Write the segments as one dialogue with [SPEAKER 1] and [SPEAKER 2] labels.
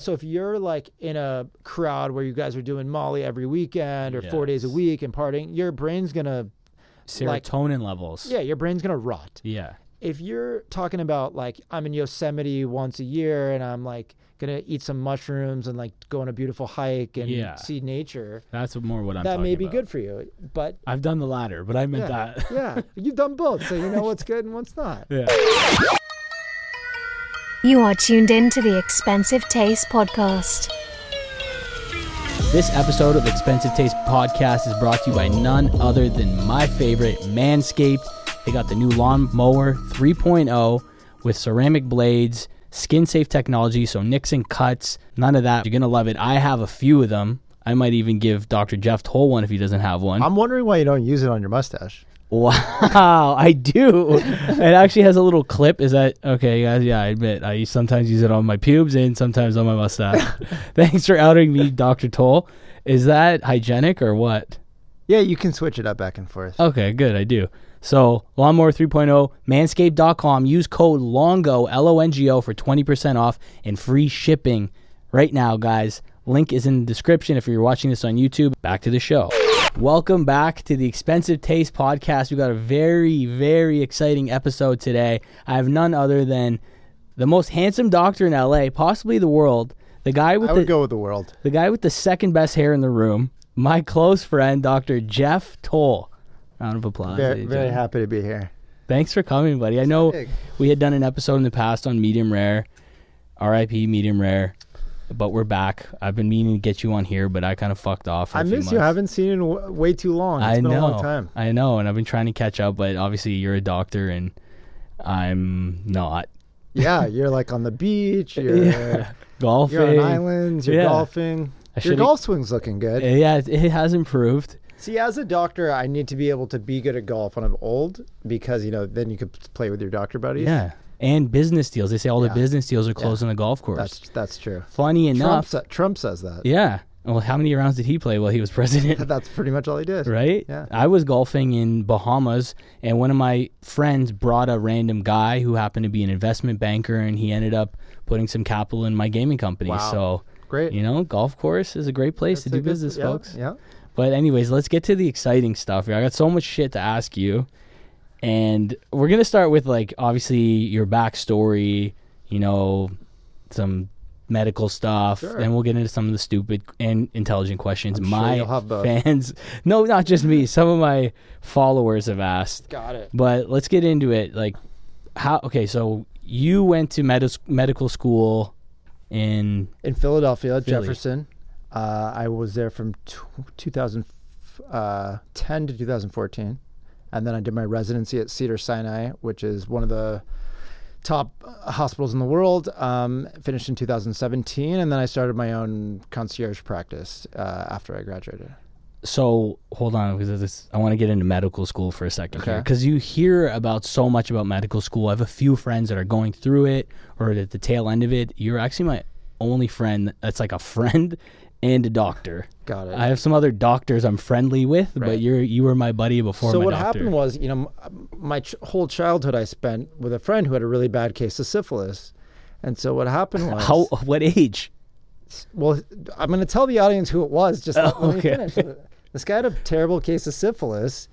[SPEAKER 1] So if you're like in a crowd where you guys are doing Molly every weekend or four days a week and partying, your brain's gonna Like-
[SPEAKER 2] Serotonin levels.
[SPEAKER 1] yeah, your brain's gonna rot.
[SPEAKER 2] Yeah.
[SPEAKER 1] If you're talking about like I'm in Yosemite once a year and I'm like gonna eat some mushrooms and like go on a beautiful hike and
[SPEAKER 2] Yeah.
[SPEAKER 1] see nature,
[SPEAKER 2] That's more what I'm
[SPEAKER 1] that may be
[SPEAKER 2] about.
[SPEAKER 1] good for you. But
[SPEAKER 2] I've done the latter, but I meant
[SPEAKER 1] yeah,
[SPEAKER 2] that.
[SPEAKER 1] yeah, you've done both, so you know what's good and what's not.
[SPEAKER 2] yeah.
[SPEAKER 3] You are tuned in to the Expensive Taste Podcast.
[SPEAKER 2] This episode of Expensive Taste Podcast is brought to you by none other than my favorite, Manscaped. They got the new Lawnmower 3.0 with ceramic blades, skin safe technology, so nicks and cuts, none of that. You're going to love it. I have a few of them. I might even give Dr. Jeff Toll one if he doesn't have one.
[SPEAKER 4] I'm wondering why you don't use it on your mustache.
[SPEAKER 2] Wow, I do. it actually has a little clip. Is that okay, guys? Yeah, I admit I sometimes use it on my pubes and sometimes on my mustache. Thanks for outing me, Doctor Toll. Is that hygienic or what?
[SPEAKER 4] Yeah, you can switch it up back and forth.
[SPEAKER 2] Okay, good. I do. So, Lawnmower 3.0, manscaped.com. Use code LONGO, L O N G O, for 20% off and free shipping right now, guys. Link is in the description if you're watching this on YouTube. Back to the show. Welcome back to the Expensive Taste Podcast. We got a very, very exciting episode today. I have none other than the most handsome doctor in LA, possibly the world, the guy with
[SPEAKER 4] I
[SPEAKER 2] the
[SPEAKER 4] go with the world.
[SPEAKER 2] the guy with the second best hair in the room, my close friend, Dr. Jeff Toll. Round of applause.
[SPEAKER 4] Very, very happy to be here.
[SPEAKER 2] Thanks for coming, buddy. I know we had done an episode in the past on medium rare, RIP medium rare, but we're back. I've been meaning to get you on here, but I kind of fucked off.
[SPEAKER 4] I miss you. I haven't seen you in w- way too long. It's
[SPEAKER 2] I
[SPEAKER 4] been
[SPEAKER 2] know.
[SPEAKER 4] a long time.
[SPEAKER 2] I know, and I've been trying to catch up, but obviously you're a doctor and I'm not.
[SPEAKER 4] Yeah, you're like on the beach. You're,
[SPEAKER 2] Yeah. Golfing.
[SPEAKER 4] you're on islands. You're
[SPEAKER 2] Yeah.
[SPEAKER 4] golfing. Your golf swing's looking good.
[SPEAKER 2] Yeah, it, it has improved.
[SPEAKER 4] See, as a doctor, I need to be able to be good at golf when I'm old because you know then you could play with your doctor buddies.
[SPEAKER 2] Yeah. And business deals. They say all the business deals are closed on the golf course.
[SPEAKER 4] that's that's true.
[SPEAKER 2] Funny
[SPEAKER 4] Trump,
[SPEAKER 2] enough.
[SPEAKER 4] sa- Trump says that.
[SPEAKER 2] Yeah. Well, how many rounds did he play while he was president?
[SPEAKER 4] That's pretty much all he did.
[SPEAKER 2] right?
[SPEAKER 4] Yeah.
[SPEAKER 2] I was golfing in Bahamas, and one of my friends brought a random guy who happened to be an investment banker, and he ended up putting some capital in my gaming company.
[SPEAKER 4] Wow.
[SPEAKER 2] So,
[SPEAKER 4] Great.
[SPEAKER 2] you know, golf course is a great place to
[SPEAKER 4] That's a
[SPEAKER 2] do
[SPEAKER 4] good-
[SPEAKER 2] business,
[SPEAKER 4] yeah,
[SPEAKER 2] folks.
[SPEAKER 4] Yeah.
[SPEAKER 2] But, anyways, let's get to the exciting stuff here. I got so much shit to ask you. And we're going to start with, like, obviously your backstory, you know, some medical stuff.
[SPEAKER 4] Sure.
[SPEAKER 2] Then we'll get into some of the stupid and intelligent questions
[SPEAKER 4] I'm
[SPEAKER 2] my
[SPEAKER 4] both.
[SPEAKER 2] fans, no, not just me, some of my followers have asked.
[SPEAKER 1] Got it.
[SPEAKER 2] But let's get into it. Like, how, okay, so you went to med- medical school in,
[SPEAKER 4] in Philadelphia,
[SPEAKER 2] Philly.
[SPEAKER 4] Jefferson. Uh, I was there from t- 2010 to 2014, and then I did my residency at Cedar Sinai, which is one of the top hospitals in the world. Um, finished in 2017, and then I started my own concierge practice uh, after I graduated.
[SPEAKER 2] so hold on because this, I want to get into medical school for a second
[SPEAKER 4] Okay.
[SPEAKER 2] because you hear about so much about medical school. I have a few friends that are going through it or at the tail end of it. You're actually my only friend that's like a friend and a doctor.
[SPEAKER 4] Got it.
[SPEAKER 2] I have some other doctors I'm friendly with, but you're you were my buddy before
[SPEAKER 4] so what
[SPEAKER 2] doctor.
[SPEAKER 4] happened was, you know, uh, my ch- whole childhood I spent with a friend who had a really bad case of syphilis, and so what happened was,
[SPEAKER 2] How what age?
[SPEAKER 4] Well, I'm going to tell the audience who it was. Just
[SPEAKER 2] Oh,
[SPEAKER 4] let me
[SPEAKER 2] okay.
[SPEAKER 4] finish. This guy had a terrible case of syphilis,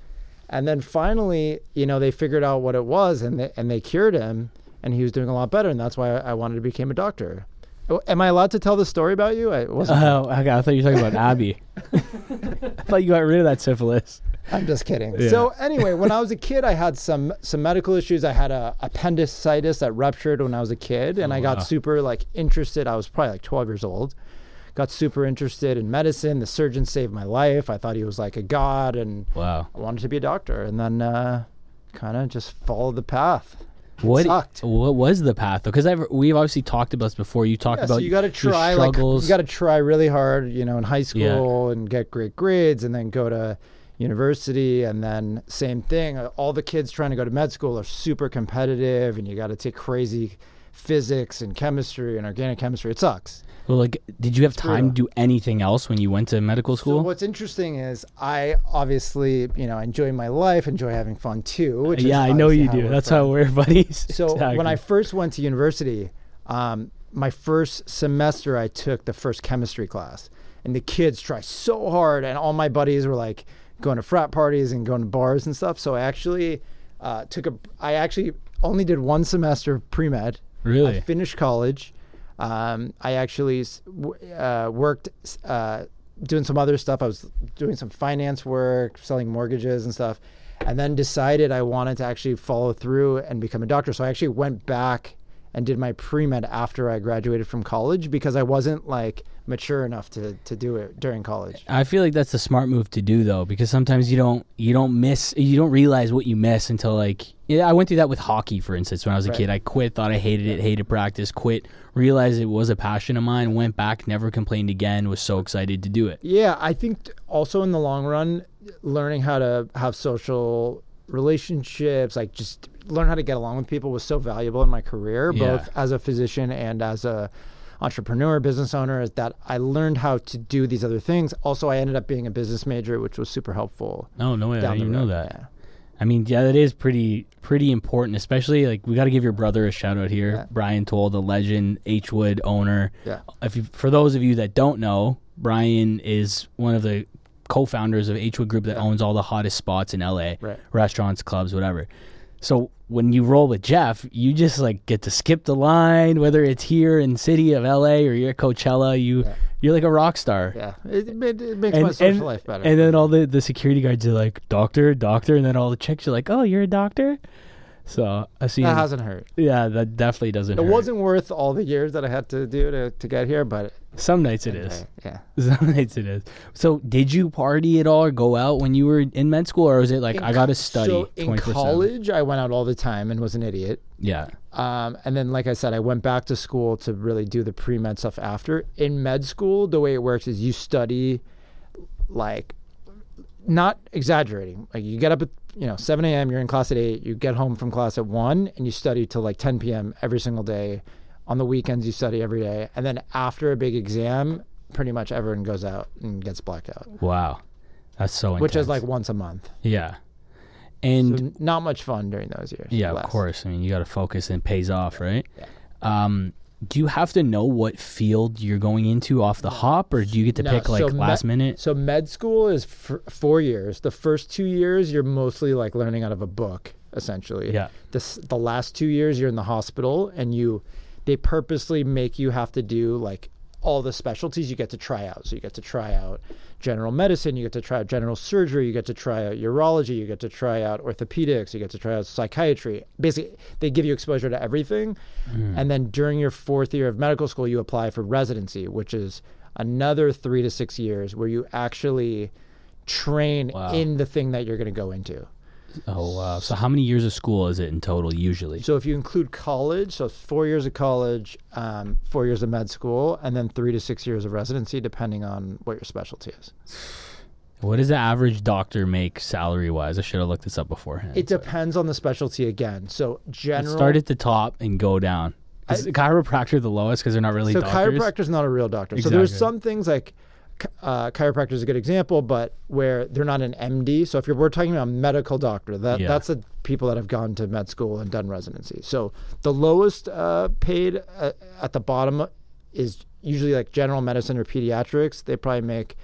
[SPEAKER 4] and then finally, you know, they figured out what it was, and they and they cured him, and he was doing a lot better, and that's why I wanted to become a doctor. Oh, Am I allowed to tell the story about you? I wasn't.
[SPEAKER 2] Oh, okay. I thought you were talking about Abby. I thought you got rid of that syphilis.
[SPEAKER 4] I'm just kidding.
[SPEAKER 2] Yeah.
[SPEAKER 4] So anyway, when I was a kid, I had some some medical issues. I had a appendicitis that ruptured when I was a kid, and I
[SPEAKER 2] Oh,
[SPEAKER 4] got
[SPEAKER 2] wow.
[SPEAKER 4] super like interested. I was probably like 12 years old. Got super interested in medicine. The surgeon saved my life. I thought he was like a god, and
[SPEAKER 2] Wow.
[SPEAKER 4] I wanted to be a doctor. And then uh, kind of just followed the path.
[SPEAKER 2] What
[SPEAKER 4] sucked.
[SPEAKER 2] what was the path? though? Because we've obviously talked about this before. You talked
[SPEAKER 4] Yeah,
[SPEAKER 2] about
[SPEAKER 4] so you got to try like you got to try really hard, you know, in high
[SPEAKER 2] Yeah.
[SPEAKER 4] school and get great grades, and then go to university, and then same thing. uh, All the kids trying to go to med school are super competitive, and you got to take crazy physics and chemistry and organic chemistry. It sucks.
[SPEAKER 2] Well, like, did you have time to do anything else when you went to medical
[SPEAKER 4] So
[SPEAKER 2] school?
[SPEAKER 4] what's interesting is I obviously, you know, enjoy my life, enjoy having fun too. Which is
[SPEAKER 2] yeah, I know you do. That's
[SPEAKER 4] friends.
[SPEAKER 2] how we're buddies.
[SPEAKER 4] So
[SPEAKER 2] Exactly.
[SPEAKER 4] when I first went to university, um, my first semester, I took the first chemistry class, and the kids try so hard, and all my buddies were like going to frat parties and going to bars and stuff. So I actually uh, took a. I actually only did one semester of pre med.
[SPEAKER 2] Really?
[SPEAKER 4] I finished college. Um, I actually uh, worked uh, doing some other stuff. I was doing some finance work, selling mortgages and stuff, and then decided I wanted to actually follow through and become a doctor. So I actually went back and did my pre med after I graduated from college because I wasn't like mature enough to, to do it during college.
[SPEAKER 2] I feel like that's a smart move to do though, because sometimes you don't you don't miss you don't realize what you miss until like yeah. I went through that with hockey, for instance, when I was a
[SPEAKER 4] Right.
[SPEAKER 2] kid. I quit, thought I hated it, hated practice, quit, realized it was a passion of mine, went back, never complained again, was so excited to do it.
[SPEAKER 4] Yeah, I think also in the long run, learning how to have social relationships, like just learn how to get along with people, was so valuable in my career,
[SPEAKER 2] Yeah.
[SPEAKER 4] both as a physician and as a entrepreneur, business owner. Is that I learned how to do these other things. Also, I ended up being a business major, which was super helpful.
[SPEAKER 2] No, no way, I didn't know that. I mean, yeah, that is pretty pretty important, especially like we got to give your brother a shout out here,
[SPEAKER 4] Yeah.
[SPEAKER 2] Brian Toll, the legend H Wood owner.
[SPEAKER 4] Yeah.
[SPEAKER 2] If you, for those of you that don't know, Brian is one of the co-founders of H Wood Group that
[SPEAKER 4] Yeah.
[SPEAKER 2] owns all the hottest spots in LA,
[SPEAKER 4] Right.
[SPEAKER 2] restaurants, clubs, whatever. So when you roll with Jeff, you just like get to skip the line, whether it's here in city of LA or you're at Coachella. You
[SPEAKER 4] Yeah.
[SPEAKER 2] you're like a rock star.
[SPEAKER 4] Yeah, it, it, it makes
[SPEAKER 2] And-
[SPEAKER 4] my social
[SPEAKER 2] and-
[SPEAKER 4] life better.
[SPEAKER 2] And then all the, the security guards are like, doctor, doctor. And then all the chicks are like, oh, you're a doctor? So I see.
[SPEAKER 4] that hasn't hurt.
[SPEAKER 2] yeah, that definitely doesn't
[SPEAKER 4] It
[SPEAKER 2] hurt.
[SPEAKER 4] wasn't worth all the years that I had to do to, to get here, but
[SPEAKER 2] Some nights it is.
[SPEAKER 4] Yeah.
[SPEAKER 2] Some nights it is. So did you party at all or go out when you were in med school? Or was it like,
[SPEAKER 4] In
[SPEAKER 2] I got to study
[SPEAKER 4] So in
[SPEAKER 2] 24/7?
[SPEAKER 4] college, I went out all the time and was an idiot.
[SPEAKER 2] Yeah.
[SPEAKER 4] Um, and then, like I said, I went back to school to really do the pre med stuff after. In med school, the way it works is you study, like, not exaggerating. Like, you get up at, you know, 7 a.m., you're in class at 8, you get home from class at 1, and you study till like 10 p.m. every single day. On the weekends, you study every day. And then after a big exam, pretty much everyone goes out and gets blacked out,
[SPEAKER 2] Wow. That's so intense.
[SPEAKER 4] which is like once a month.
[SPEAKER 2] Yeah. And
[SPEAKER 4] So not much fun during those years.
[SPEAKER 2] Yeah,
[SPEAKER 4] less.
[SPEAKER 2] of course. I mean, you got to focus and it pays off, right?
[SPEAKER 4] Yeah.
[SPEAKER 2] Um, do you have to know what field you're going into off the hop, or do you get to
[SPEAKER 4] No,
[SPEAKER 2] pick like
[SPEAKER 4] so
[SPEAKER 2] last
[SPEAKER 4] med-
[SPEAKER 2] minute?
[SPEAKER 4] So med school is f- four years. The first two years, you're mostly like learning out of a book, essentially.
[SPEAKER 2] Yeah.
[SPEAKER 4] The the last two years, you're in the hospital, and you, they purposely make you have to do like all the specialties you get to try out. So you get to try out general medicine, you get to try out general surgery, you get to try out urology, you get to try out orthopedics, you get to try out psychiatry. Basically, they give you exposure to everything. Hmm. And then during your fourth year of medical school, you apply for residency, which is another three to six years where you actually train
[SPEAKER 2] Wow.
[SPEAKER 4] in the thing that you're going to go into.
[SPEAKER 2] Oh wow! So how many years of school is it in total usually?
[SPEAKER 4] So if you include college, so four years of college, um, four years of med school, and then three to six years of residency, depending on what your specialty is.
[SPEAKER 2] What does the average doctor make salary wise? I should have looked this up beforehand.
[SPEAKER 4] It depends on the specialty again. So general.
[SPEAKER 2] Start at the top and go down. Is
[SPEAKER 4] I-
[SPEAKER 2] chiropractor the lowest because they're not really
[SPEAKER 4] so
[SPEAKER 2] doctors?
[SPEAKER 4] chiropractor's not a real doctor. So there's some things like uh, chiropractor is a good example, but where they're not an MD. So if you're we're talking about a medical doctor, that
[SPEAKER 2] Yeah.
[SPEAKER 4] that's the people that have gone to med school and done residency. So the lowest uh, paid uh, at the bottom is usually like general medicine or pediatrics. They probably make,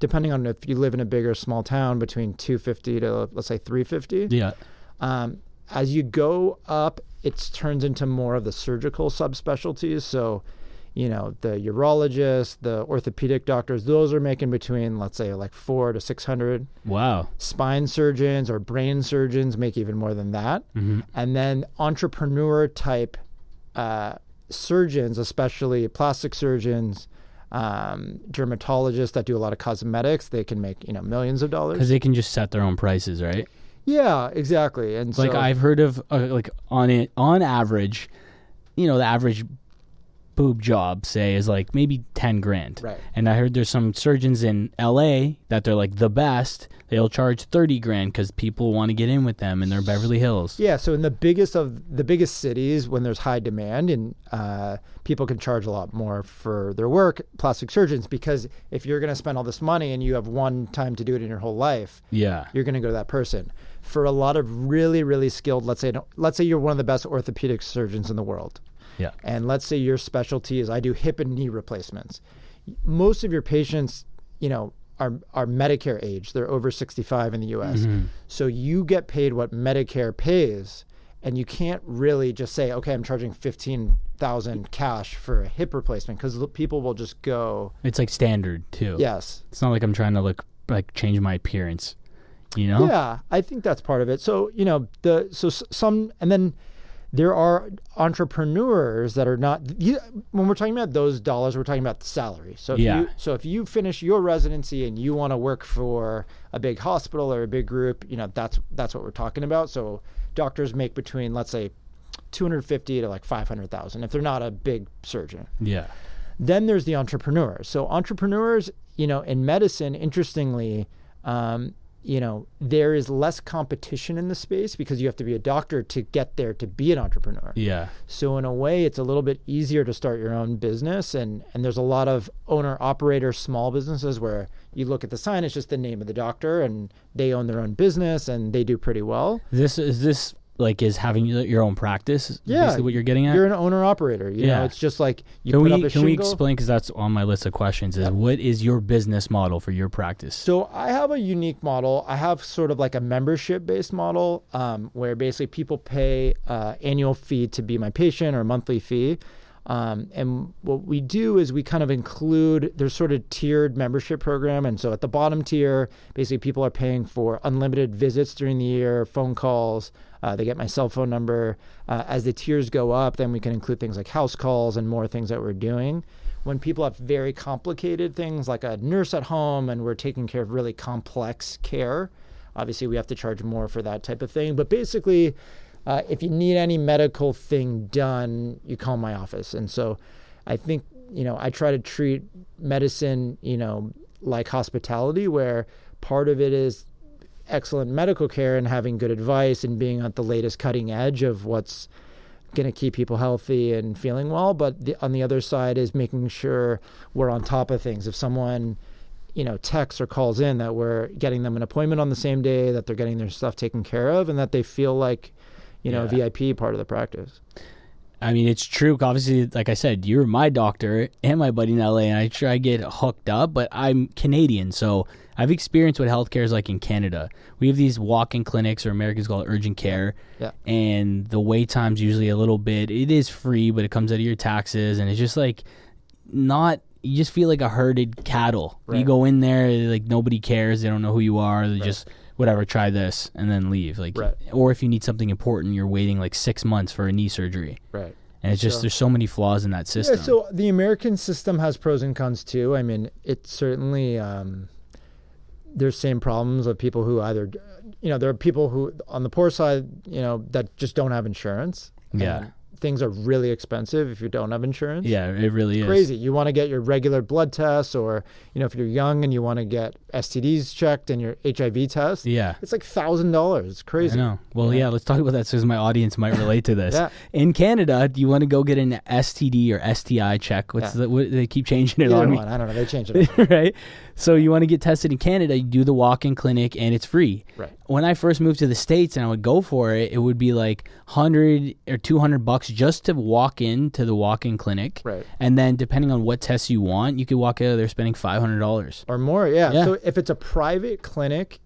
[SPEAKER 4] depending on if you live in a big or small town, between 250 to let's say 350.
[SPEAKER 2] Yeah.
[SPEAKER 4] Um, as you go up, it turns into more of the surgical subspecialties. So, you know, the urologists, the orthopedic doctors, those are making between, let's say, like four to 600.
[SPEAKER 2] Wow.
[SPEAKER 4] Spine surgeons or brain surgeons make even more than that.
[SPEAKER 2] hmm
[SPEAKER 4] And then entrepreneur type uh, surgeons, especially plastic surgeons, um, dermatologists that do a lot of cosmetics, they can make, you know, millions of dollars.
[SPEAKER 2] Because they can just set their own prices, right?
[SPEAKER 4] Yeah, exactly. And
[SPEAKER 2] like
[SPEAKER 4] so,
[SPEAKER 2] I've heard of uh, like on it on average, you know, the average boob job say is like maybe 10 grand.
[SPEAKER 4] Right.
[SPEAKER 2] And I heard there's some surgeons in LA that they're like the best. They'll charge 30 grand cuz people want to get in with them and they're Beverly Hills.
[SPEAKER 4] Yeah, so in the biggest of the biggest cities, when there's high demand and uh, people can charge a lot more for their work, plastic surgeons, because if you're going to spend all this money and you have one time to do it in your whole life,
[SPEAKER 2] Yeah.
[SPEAKER 4] you're going to go to that person. For a lot of really, really skilled, let's say, let's say you're one of the best orthopedic surgeons in the world,
[SPEAKER 2] Yeah.
[SPEAKER 4] And let's say your specialty is I do hip and knee replacements. Most of your patients, you know, are are Medicare age. They're over 65 in the US.
[SPEAKER 2] Mm-hmm.
[SPEAKER 4] So you get paid what Medicare pays and you can't really just say, "Okay, I'm charging 15,000 cash for a hip replacement" cuz people will just go,
[SPEAKER 2] It's like standard too.
[SPEAKER 4] "Yes,
[SPEAKER 2] It's not like I'm trying to look like change my appearance. You know?
[SPEAKER 4] Yeah, I think that's part of it. So you know the so s- some and then there are entrepreneurs that are not you, when we're talking about those dollars we're talking about the salary so if
[SPEAKER 2] Yeah.
[SPEAKER 4] you so if you finish your residency and you want to work for a big hospital or a big group you know that's that's what we're talking about so doctors make between let's say 250 to like 500,000 if they're not a big surgeon
[SPEAKER 2] Yeah.
[SPEAKER 4] then there's the entrepreneurs. So entrepreneurs, you know, in medicine, interestingly, um, you know, there is less competition in the space because you have to be a doctor to get there to be an entrepreneur.
[SPEAKER 2] Yeah.
[SPEAKER 4] So in a way, it's a little bit easier to start your own business, and and there's a lot of owner operator small businesses where you look at the sign, it's just the name of the doctor, and they own their own business and they do pretty well.
[SPEAKER 2] This is this like is having your own practice.
[SPEAKER 4] Yeah,
[SPEAKER 2] basically what you're getting at.
[SPEAKER 4] You're an owner operator.
[SPEAKER 2] Yeah.
[SPEAKER 4] know, it's just like you
[SPEAKER 2] can
[SPEAKER 4] put
[SPEAKER 2] we
[SPEAKER 4] up a
[SPEAKER 2] can we explain because that's on my list of questions? Is what is your business model for your practice?
[SPEAKER 4] So I have a unique model. I have sort of like a membership-based model um, where basically people pay uh, annual fee to be my patient or monthly fee. Um, and what we do is we kind of include there's sort of tiered membership program, and so at the bottom tier, basically people are paying for unlimited visits during the year, phone calls. Uh, they get my cell phone number. Uh, as the tiers go up, then we can include things like house calls and more things that we're doing when people have very complicated things like a nurse at home and we're taking care of really complex care, obviously we have to charge more for that type of thing. But basically, uh, if you need any medical thing done, you call my office. And so I think, you know, I try to treat medicine, you know, like hospitality, where part of it is excellent medical care and having good advice and being at the latest cutting edge of what's going to keep people healthy and feeling well. But the, on the other side is making sure we're on top of things. If someone, you know, texts or calls in, that we're getting them an appointment on the same day, that they're getting their stuff taken care of, and that they feel like, you know,
[SPEAKER 2] Yeah.
[SPEAKER 4] VIP part of the practice.
[SPEAKER 2] I mean, it's true. Obviously, like I said, you're my doctor and my buddy in LA, and I try to get hooked up, but I'm Canadian, so I've experienced what healthcare is like in Canada. We have these walk-in clinics, or Americans call it urgent care,
[SPEAKER 4] Yeah.
[SPEAKER 2] and the wait time's usually a little bit. It is free, but it comes out of your taxes, and it's just like not. You just feel like a herded cattle. You go in there, like nobody cares. They don't know who you are. They just whatever, try this, and then leave. Like,
[SPEAKER 4] Right.
[SPEAKER 2] or if you need something important, you're waiting like six months for a knee surgery.
[SPEAKER 4] Right.
[SPEAKER 2] And it's just
[SPEAKER 4] So-
[SPEAKER 2] there's so many flaws in that system.
[SPEAKER 4] Yeah, so the American system has pros and cons too. I mean, it certainly um, there's same problems of people who either, you know, there are people who on the poor side, you know, that just don't have insurance.
[SPEAKER 2] Yeah.
[SPEAKER 4] Things are really expensive if you don't have insurance.
[SPEAKER 2] yeah, it really is.
[SPEAKER 4] Crazy. You want to get your regular blood tests, or you know, if you're young and you want to get STDs checked and your HIV test,
[SPEAKER 2] Yeah.
[SPEAKER 4] it's like thousand dollars. It's
[SPEAKER 2] I
[SPEAKER 4] crazy.
[SPEAKER 2] know. Well,
[SPEAKER 4] Yeah.
[SPEAKER 2] yeah, let's talk about that because my audience might relate to this.
[SPEAKER 4] Yeah.
[SPEAKER 2] In Canada, do you want to go get an STD or STI check? What's
[SPEAKER 4] Yeah.
[SPEAKER 2] the, what, they keep changing it
[SPEAKER 4] Either
[SPEAKER 2] on me.
[SPEAKER 4] I don't know. They change it.
[SPEAKER 2] right? So you want to get tested in Canada, you do the walk-in clinic and it's free.
[SPEAKER 4] Right.
[SPEAKER 2] When I first moved to the states and I would go for it, it would be like 100 or 200 bucks just to walk in to the walk-in clinic.
[SPEAKER 4] Right.
[SPEAKER 2] And then depending on what tests you want, you could walk out of there spending $500.
[SPEAKER 4] or more. Yeah.
[SPEAKER 2] Yeah.
[SPEAKER 4] So if it's a private clinic,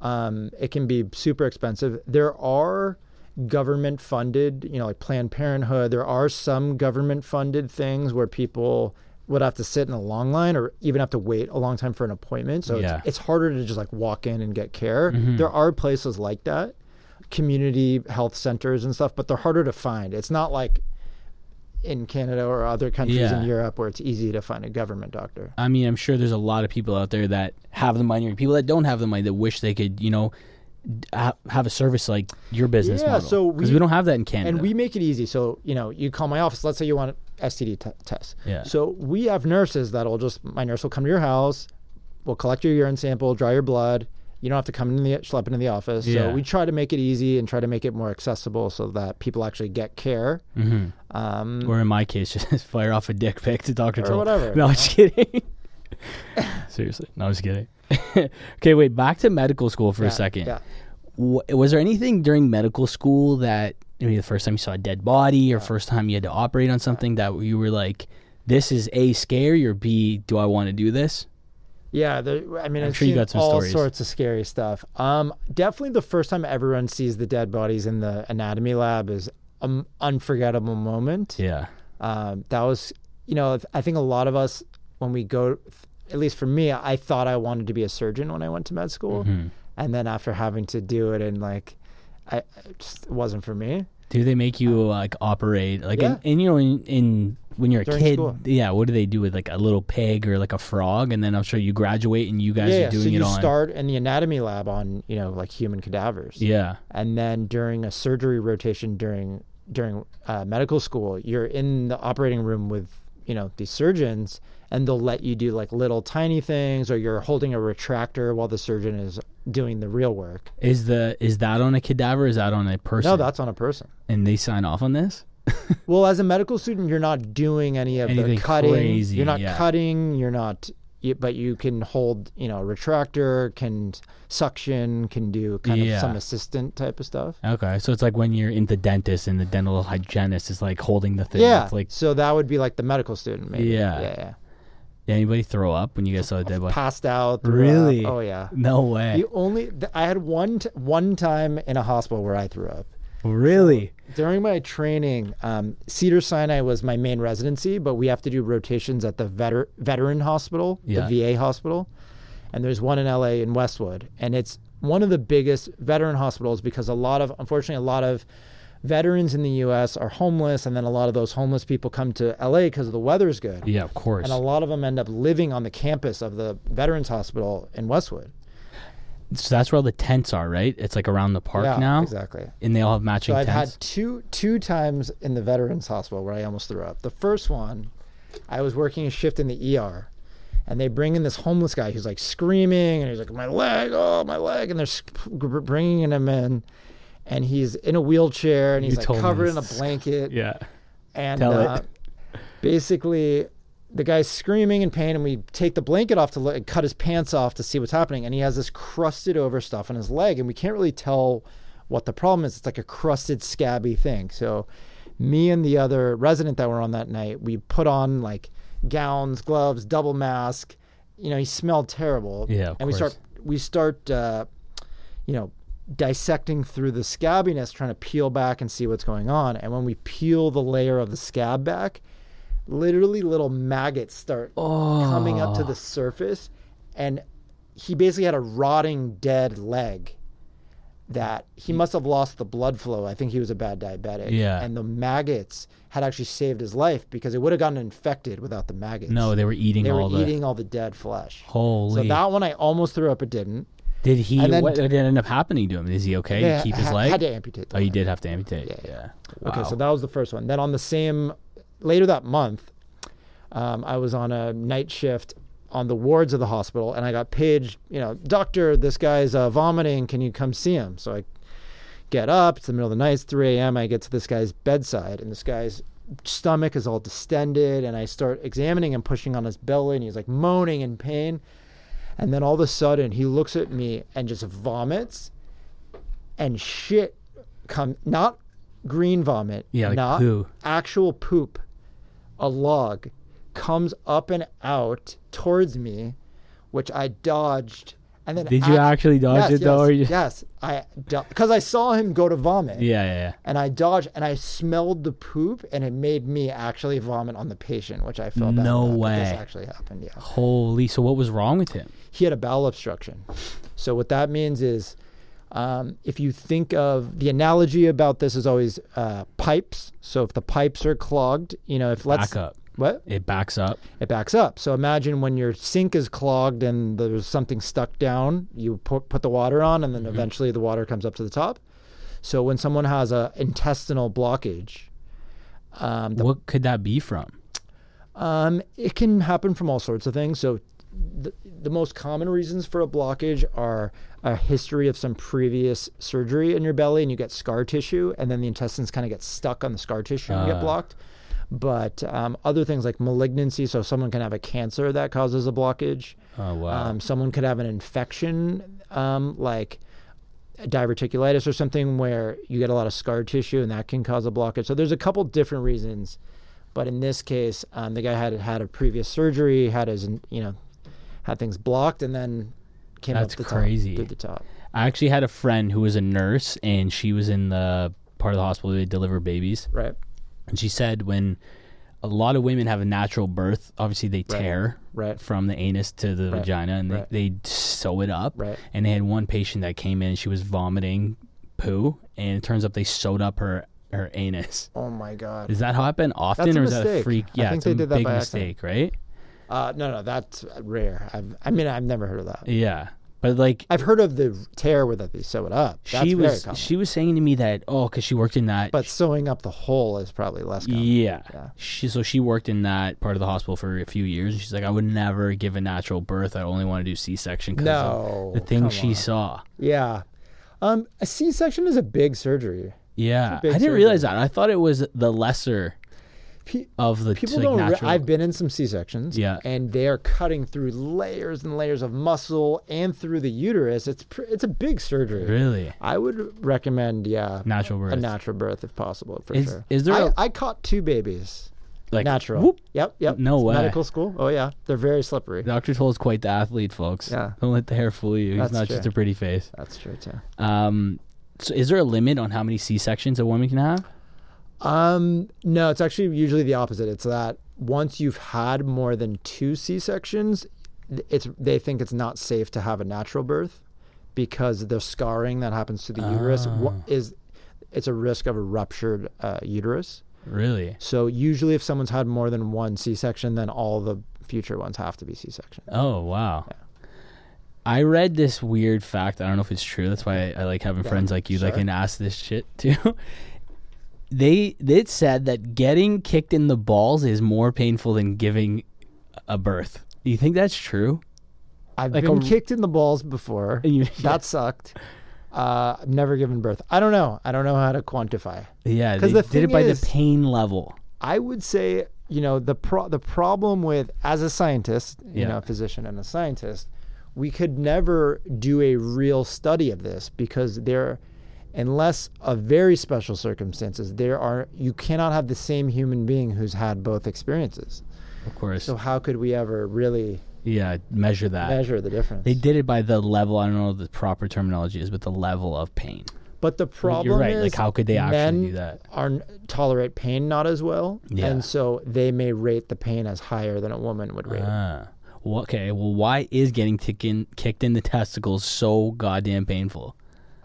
[SPEAKER 4] um, it can be super expensive. There are government funded, you know, like Planned Parenthood. There are some government funded things where people would have to sit in a long line or even have to wait a long time for an appointment. So
[SPEAKER 2] Yeah.
[SPEAKER 4] it's, it's harder to just like walk in and get care. Mm-hmm. There are places like that, community health centers and stuff, but they're harder to find. It's not like in Canada or other countries
[SPEAKER 2] Yeah.
[SPEAKER 4] in Europe where it's easy to find a government doctor.
[SPEAKER 2] I mean, I'm sure there's a lot of people out there that have the money, or people that don't have the money that wish they could, you know, have a service like your business
[SPEAKER 4] Yeah,
[SPEAKER 2] model.
[SPEAKER 4] so
[SPEAKER 2] because
[SPEAKER 4] we-
[SPEAKER 2] we don't have that in Canada.
[SPEAKER 4] And we make it easy. So, you know, you call my office. Let's say you want an STD t- test.
[SPEAKER 2] Yeah.
[SPEAKER 4] So we have nurses that'll just, my nurse will come to your house, we'll collect your urine sample, draw your blood. You don't have to come in the schlep into the office.
[SPEAKER 2] Yeah.
[SPEAKER 4] So we try to make it easy and try to make it more accessible so that people actually get care.
[SPEAKER 2] Mhm.
[SPEAKER 4] Um,
[SPEAKER 2] or in my case, just fire off a dick pic to Doctor
[SPEAKER 4] Or
[SPEAKER 2] Toll.
[SPEAKER 4] whatever,
[SPEAKER 2] No, I'm just kidding. Seriously, no, I'm just kidding. okay, wait. Back to medical school for
[SPEAKER 4] yeah,
[SPEAKER 2] a second.
[SPEAKER 4] Yeah.
[SPEAKER 2] W- was there anything during medical school that maybe the first time you saw a dead body, or first time you had to operate on something that you were like, "This is a scary," or b, "Do I want to do this?"
[SPEAKER 4] Yeah, there, I mean,
[SPEAKER 2] I'm
[SPEAKER 4] I've
[SPEAKER 2] sure you
[SPEAKER 4] seen
[SPEAKER 2] got some
[SPEAKER 4] all
[SPEAKER 2] stories.
[SPEAKER 4] sorts of scary stuff. Um, definitely the first time everyone sees the dead bodies in the anatomy lab is an unforgettable moment.
[SPEAKER 2] Yeah.
[SPEAKER 4] Um, that was, you know, I think a lot of us when we go, at least for me, I thought I wanted to be a surgeon when I went to med school,
[SPEAKER 2] Mm-hmm.
[SPEAKER 4] and then after having to do it and like, I it just wasn't for me.
[SPEAKER 2] Do they make you like operate like
[SPEAKER 4] Yeah.
[SPEAKER 2] in, in you know in, in when you're a
[SPEAKER 4] During
[SPEAKER 2] kid?
[SPEAKER 4] school.
[SPEAKER 2] Yeah. What do they do with like a little pig or like a frog? And then I'm sure you graduate and you guys
[SPEAKER 4] yeah,
[SPEAKER 2] are doing
[SPEAKER 4] so
[SPEAKER 2] it
[SPEAKER 4] you
[SPEAKER 2] on.
[SPEAKER 4] start in the anatomy lab on you know like human cadavers.
[SPEAKER 2] yeah.
[SPEAKER 4] and then during a surgery rotation during during uh, medical school you're in the operating room with you know these surgeons and they'll let you do like little tiny things or you're holding a retractor while the surgeon is doing the real work
[SPEAKER 2] Is the is that on a cadaver? Is that on a person?
[SPEAKER 4] no that's on a person
[SPEAKER 2] and they sign off on this.
[SPEAKER 4] well as a medical student you're not doing any of
[SPEAKER 2] Anything
[SPEAKER 4] the cutting
[SPEAKER 2] crazy,
[SPEAKER 4] you're not
[SPEAKER 2] yeah.
[SPEAKER 4] cutting you're not you, but you can hold you know a retractor can suction can do kind
[SPEAKER 2] Yeah.
[SPEAKER 4] of some assistant type of stuff
[SPEAKER 2] Okay, so it's like when you're in the dentist and the dental hygienist is like holding the thing.
[SPEAKER 4] yeah
[SPEAKER 2] like
[SPEAKER 4] so that would be like the medical student maybe
[SPEAKER 2] Yeah.
[SPEAKER 4] yeah, yeah.
[SPEAKER 2] Did anybody throw up when you guys saw a dead body?
[SPEAKER 4] passed out. threw
[SPEAKER 2] Really?
[SPEAKER 4] up. Oh yeah.
[SPEAKER 2] No way.
[SPEAKER 4] The only th- I had one t- one time in a hospital where I threw up
[SPEAKER 2] really?
[SPEAKER 4] during my training. Um, Cedar Sinai was my main residency, but we have to do rotations at the veter- veteran hospital,
[SPEAKER 2] Yeah.
[SPEAKER 4] the VA hospital, and there's one in LA in Westwood, and it's one of the biggest veteran hospitals because a lot of unfortunately a lot of veterans in the U.S. are homeless, and then a lot of those homeless people come to LA because the weather's good.
[SPEAKER 2] Yeah, of course.
[SPEAKER 4] And a lot of them end up living on the campus of the Veterans Hospital in Westwood.
[SPEAKER 2] so that's where all the tents are, right? It's like around the park
[SPEAKER 4] yeah,
[SPEAKER 2] now,
[SPEAKER 4] exactly.
[SPEAKER 2] and they all have matching
[SPEAKER 4] So I've
[SPEAKER 2] tents.
[SPEAKER 4] had two two times in the Veterans Hospital where I almost threw up. The first one, I was working a shift in the ER, and they bring in this homeless guy who's like screaming, and he's like, "My leg, oh my leg," and they're bringing him in, and he's in a wheelchair, and he's like covered in a blanket,
[SPEAKER 2] yeah.
[SPEAKER 4] and uh, basically the guy's screaming in pain and we take the blanket off to look, and cut his pants off to see what's happening and he has this crusted over stuff on his leg and we can't really tell what the problem is. It's like a crusted scabby thing. So me and the other resident that were on that night we put on like gowns gloves double mask. You know he smelled terrible.
[SPEAKER 2] Yeah,
[SPEAKER 4] and we start we start uh, you know dissecting through the scabbiness trying to peel back and see what's going on and when we peel the layer of the scab back literally little maggots start coming up to
[SPEAKER 2] Oh.
[SPEAKER 4] the surface and he basically had a rotting dead leg that he must have lost the blood flow i think he was a bad diabetic
[SPEAKER 2] Yeah.
[SPEAKER 4] and the maggots had actually saved his life because it would have gotten infected without the maggots
[SPEAKER 2] No, they were eating
[SPEAKER 4] they were
[SPEAKER 2] the.
[SPEAKER 4] eating all the dead flesh
[SPEAKER 2] Holy.
[SPEAKER 4] so that one i almost threw up it didn't
[SPEAKER 2] did he?
[SPEAKER 4] then-
[SPEAKER 2] what did end up happening to him? Is he okay?
[SPEAKER 4] They
[SPEAKER 2] Keep his
[SPEAKER 4] ha-
[SPEAKER 2] leg.
[SPEAKER 4] had to amputate
[SPEAKER 2] oh, you did have to amputate.
[SPEAKER 4] Yeah,
[SPEAKER 2] Yeah.
[SPEAKER 4] yeah. Okay, so that was the first one. Then on the same, later that month, um, I was on a night shift on the wards of the hospital, and I got paged. You know, doctor, this guy's uh, vomiting. Can you come see him? So I get up. It's the middle of the night. It's 3 a.m. I get to this guy's bedside, and this guy's stomach is all distended, and I start examining him, pushing on his belly, and he's like moaning in pain. And then all of a sudden, he looks at me and just vomits, and shit come not green vomit,
[SPEAKER 2] Yeah, like
[SPEAKER 4] not
[SPEAKER 2] poo.
[SPEAKER 4] actual poop, a log comes up and out towards me, which I dodged. And then
[SPEAKER 2] Did you
[SPEAKER 4] act-
[SPEAKER 2] actually dodge
[SPEAKER 4] yes,
[SPEAKER 2] it, though,
[SPEAKER 4] Yes,
[SPEAKER 2] or you-
[SPEAKER 4] yes, I because I saw him go to vomit.
[SPEAKER 2] Yeah, yeah, yeah.
[SPEAKER 4] And I dodged, and I smelled the poop, and it made me actually vomit on the patient, which I felt bad
[SPEAKER 2] No
[SPEAKER 4] about,
[SPEAKER 2] way.
[SPEAKER 4] This actually happened. Yeah
[SPEAKER 2] Holy. So what was wrong with him?
[SPEAKER 4] He had a bowel obstruction. So what that means is, um, if you think of the analogy about this is always uh, pipes. So if the pipes are clogged, you know, if let's
[SPEAKER 2] Back up.
[SPEAKER 4] what
[SPEAKER 2] It backs up.
[SPEAKER 4] it backs up. So imagine when your sink is clogged and there's something stuck down, you put put the water on, and then
[SPEAKER 2] Mm-hmm.
[SPEAKER 4] eventually the water comes up to the top. So when someone has a intestinal blockage, um, the
[SPEAKER 2] what could that be from?
[SPEAKER 4] um, it can happen from all sorts of things. So, the, the most common reasons for a blockage are a history of some previous surgery in your belly, and you get scar tissue, and then the intestines kind of get stuck on the scar tissue and
[SPEAKER 2] Ah.
[SPEAKER 4] get blocked. But um, other things like malignancy, so someone can have a cancer that causes a blockage.
[SPEAKER 2] Oh wow.
[SPEAKER 4] Um, someone could have an infection, um, like diverticulitis or something where you get a lot of scar tissue and that can cause a blockage. So there's a couple different reasons, but in this case, um, the guy had had a previous surgery, had his you know had things blocked, and then came
[SPEAKER 2] That's
[SPEAKER 4] up the
[SPEAKER 2] crazy.
[SPEAKER 4] top, through the top.
[SPEAKER 2] I actually had a friend who was a nurse, and she was in the part of the hospital where they deliver babies,
[SPEAKER 4] Right.
[SPEAKER 2] and she said when a lot of women have a natural birth, obviously they tear
[SPEAKER 4] Right.
[SPEAKER 2] from the anus to the
[SPEAKER 4] Right.
[SPEAKER 2] vagina, and
[SPEAKER 4] Right.
[SPEAKER 2] they, they sew it up.
[SPEAKER 4] Right.
[SPEAKER 2] And they had one patient that came in, she was vomiting poo, and it turns up they sewed up her her anus.
[SPEAKER 4] Oh my god.
[SPEAKER 2] Does that happen often, or is that a
[SPEAKER 4] mistake.
[SPEAKER 2] freak?
[SPEAKER 4] I
[SPEAKER 2] Yeah,
[SPEAKER 4] think
[SPEAKER 2] it's
[SPEAKER 4] they
[SPEAKER 2] a
[SPEAKER 4] did that
[SPEAKER 2] big
[SPEAKER 4] by accident.
[SPEAKER 2] mistake, right?
[SPEAKER 4] Uh, no, no, that's rare. I've, I mean, I've never heard of that.
[SPEAKER 2] Yeah, but like
[SPEAKER 4] I've heard of the tear where that they sew it up. That's
[SPEAKER 2] she was,
[SPEAKER 4] common.
[SPEAKER 2] she was saying to me that oh, because she worked in that.
[SPEAKER 4] but sewing up the hole is probably less common.
[SPEAKER 2] yeah.
[SPEAKER 4] Yeah.
[SPEAKER 2] She so she worked in that part of the hospital for a few years. and She's like, I would never give a natural birth. I only want to do C section.
[SPEAKER 4] No,
[SPEAKER 2] the thing she
[SPEAKER 4] on.
[SPEAKER 2] saw.
[SPEAKER 4] Yeah. Um, a C-section is a big surgery.
[SPEAKER 2] Yeah, I didn't realize that. I thought it was the lesser
[SPEAKER 4] Pe-
[SPEAKER 2] of the
[SPEAKER 4] people
[SPEAKER 2] like,
[SPEAKER 4] don't. Re- I've been in some C-sections.
[SPEAKER 2] Yeah.
[SPEAKER 4] And they are cutting through layers and layers of muscle and through the uterus. It's pr- it's a big surgery.
[SPEAKER 2] really
[SPEAKER 4] I would recommend, yeah,
[SPEAKER 2] natural birth.
[SPEAKER 4] a natural birth if possible, for
[SPEAKER 2] Is-
[SPEAKER 4] sure.
[SPEAKER 2] is there
[SPEAKER 4] I
[SPEAKER 2] a-
[SPEAKER 4] I caught two babies.
[SPEAKER 2] like
[SPEAKER 4] natural.
[SPEAKER 2] whoop.
[SPEAKER 4] Yep. Yep.
[SPEAKER 2] No way.
[SPEAKER 4] Medical school. Oh yeah, they're very slippery.
[SPEAKER 2] Dr. Toll's quite the athlete, folks.
[SPEAKER 4] Yeah.
[SPEAKER 2] Don't let the hair fool you. He's not
[SPEAKER 4] true.
[SPEAKER 2] just a pretty face.
[SPEAKER 4] That's true too.
[SPEAKER 2] Um, so is there a limit on how many C sections a woman can have?
[SPEAKER 4] Um, no, it's actually usually the opposite. It's that once you've had more than two C sections, it's they think it's not safe to have a natural birth because the scarring that happens to the uterus
[SPEAKER 2] Ah.
[SPEAKER 4] is it's a risk of a ruptured uh, uterus.
[SPEAKER 2] Really?
[SPEAKER 4] So usually, if someone's had more than one C section, then all the future ones have to be C section.
[SPEAKER 2] Oh wow. I read this weird fact. I don't know if it's true. That's why I, I like having
[SPEAKER 4] Yeah,
[SPEAKER 2] friends like you that
[SPEAKER 4] sure.
[SPEAKER 2] can ask this shit too. they it said that getting kicked in the balls is more painful than giving a birth. Do you think that's true?
[SPEAKER 4] I've
[SPEAKER 2] Like
[SPEAKER 4] been
[SPEAKER 2] a-
[SPEAKER 4] kicked in the balls before.
[SPEAKER 2] You-
[SPEAKER 4] that sucked. Uh, I've never given birth. I don't know. I don't know how to quantify.
[SPEAKER 2] Yeah,
[SPEAKER 4] 'Cause
[SPEAKER 2] they
[SPEAKER 4] the
[SPEAKER 2] did it by
[SPEAKER 4] is-
[SPEAKER 2] the pain level.
[SPEAKER 4] I would say, you know, the pro- the problem with as a scientist, you
[SPEAKER 2] Yeah.
[SPEAKER 4] know, a physician and a scientist, we could never do a real study of this because there unless of very special circumstances, there are you cannot have the same human being who's had both experiences.
[SPEAKER 2] Of course.
[SPEAKER 4] So how could we ever really
[SPEAKER 2] yeah, measure that.
[SPEAKER 4] measure the difference?
[SPEAKER 2] They did it by the level. I don't know what the proper terminology is, but the level of pain.
[SPEAKER 4] But the problem
[SPEAKER 2] You're right.
[SPEAKER 4] is,
[SPEAKER 2] Like, how could they actually do that?
[SPEAKER 4] Are tolerate pain not as well,
[SPEAKER 2] Yeah.
[SPEAKER 4] and so they may rate the pain as higher than a woman would rate.
[SPEAKER 2] Ah. Well, okay. Well, why is getting tick in, kicked in the testicles so goddamn painful?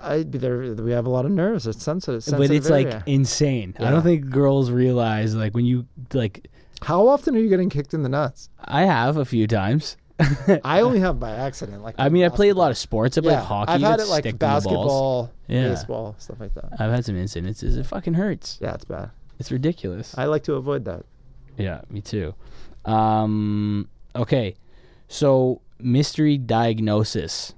[SPEAKER 4] I, there, we have a lot of nerves. It's sensitive.
[SPEAKER 2] but it's
[SPEAKER 4] sensitive
[SPEAKER 2] like
[SPEAKER 4] area.
[SPEAKER 2] insane. I don't think girls realize like when you like.
[SPEAKER 4] how often are you getting kicked in the nuts?
[SPEAKER 2] I have a few times.
[SPEAKER 4] I only have by accident. Like
[SPEAKER 2] I mean, I played a lot of sports. I played
[SPEAKER 4] yeah,
[SPEAKER 2] hockey.
[SPEAKER 4] I've had it like
[SPEAKER 2] stick to the balls.
[SPEAKER 4] basketball,
[SPEAKER 2] Yeah.
[SPEAKER 4] baseball, stuff like that.
[SPEAKER 2] I've had some incidences. It fucking hurts.
[SPEAKER 4] Yeah, it's bad.
[SPEAKER 2] It's ridiculous.
[SPEAKER 4] I like to avoid that.
[SPEAKER 2] Yeah, me too. Um, okay, so mystery diagnosis.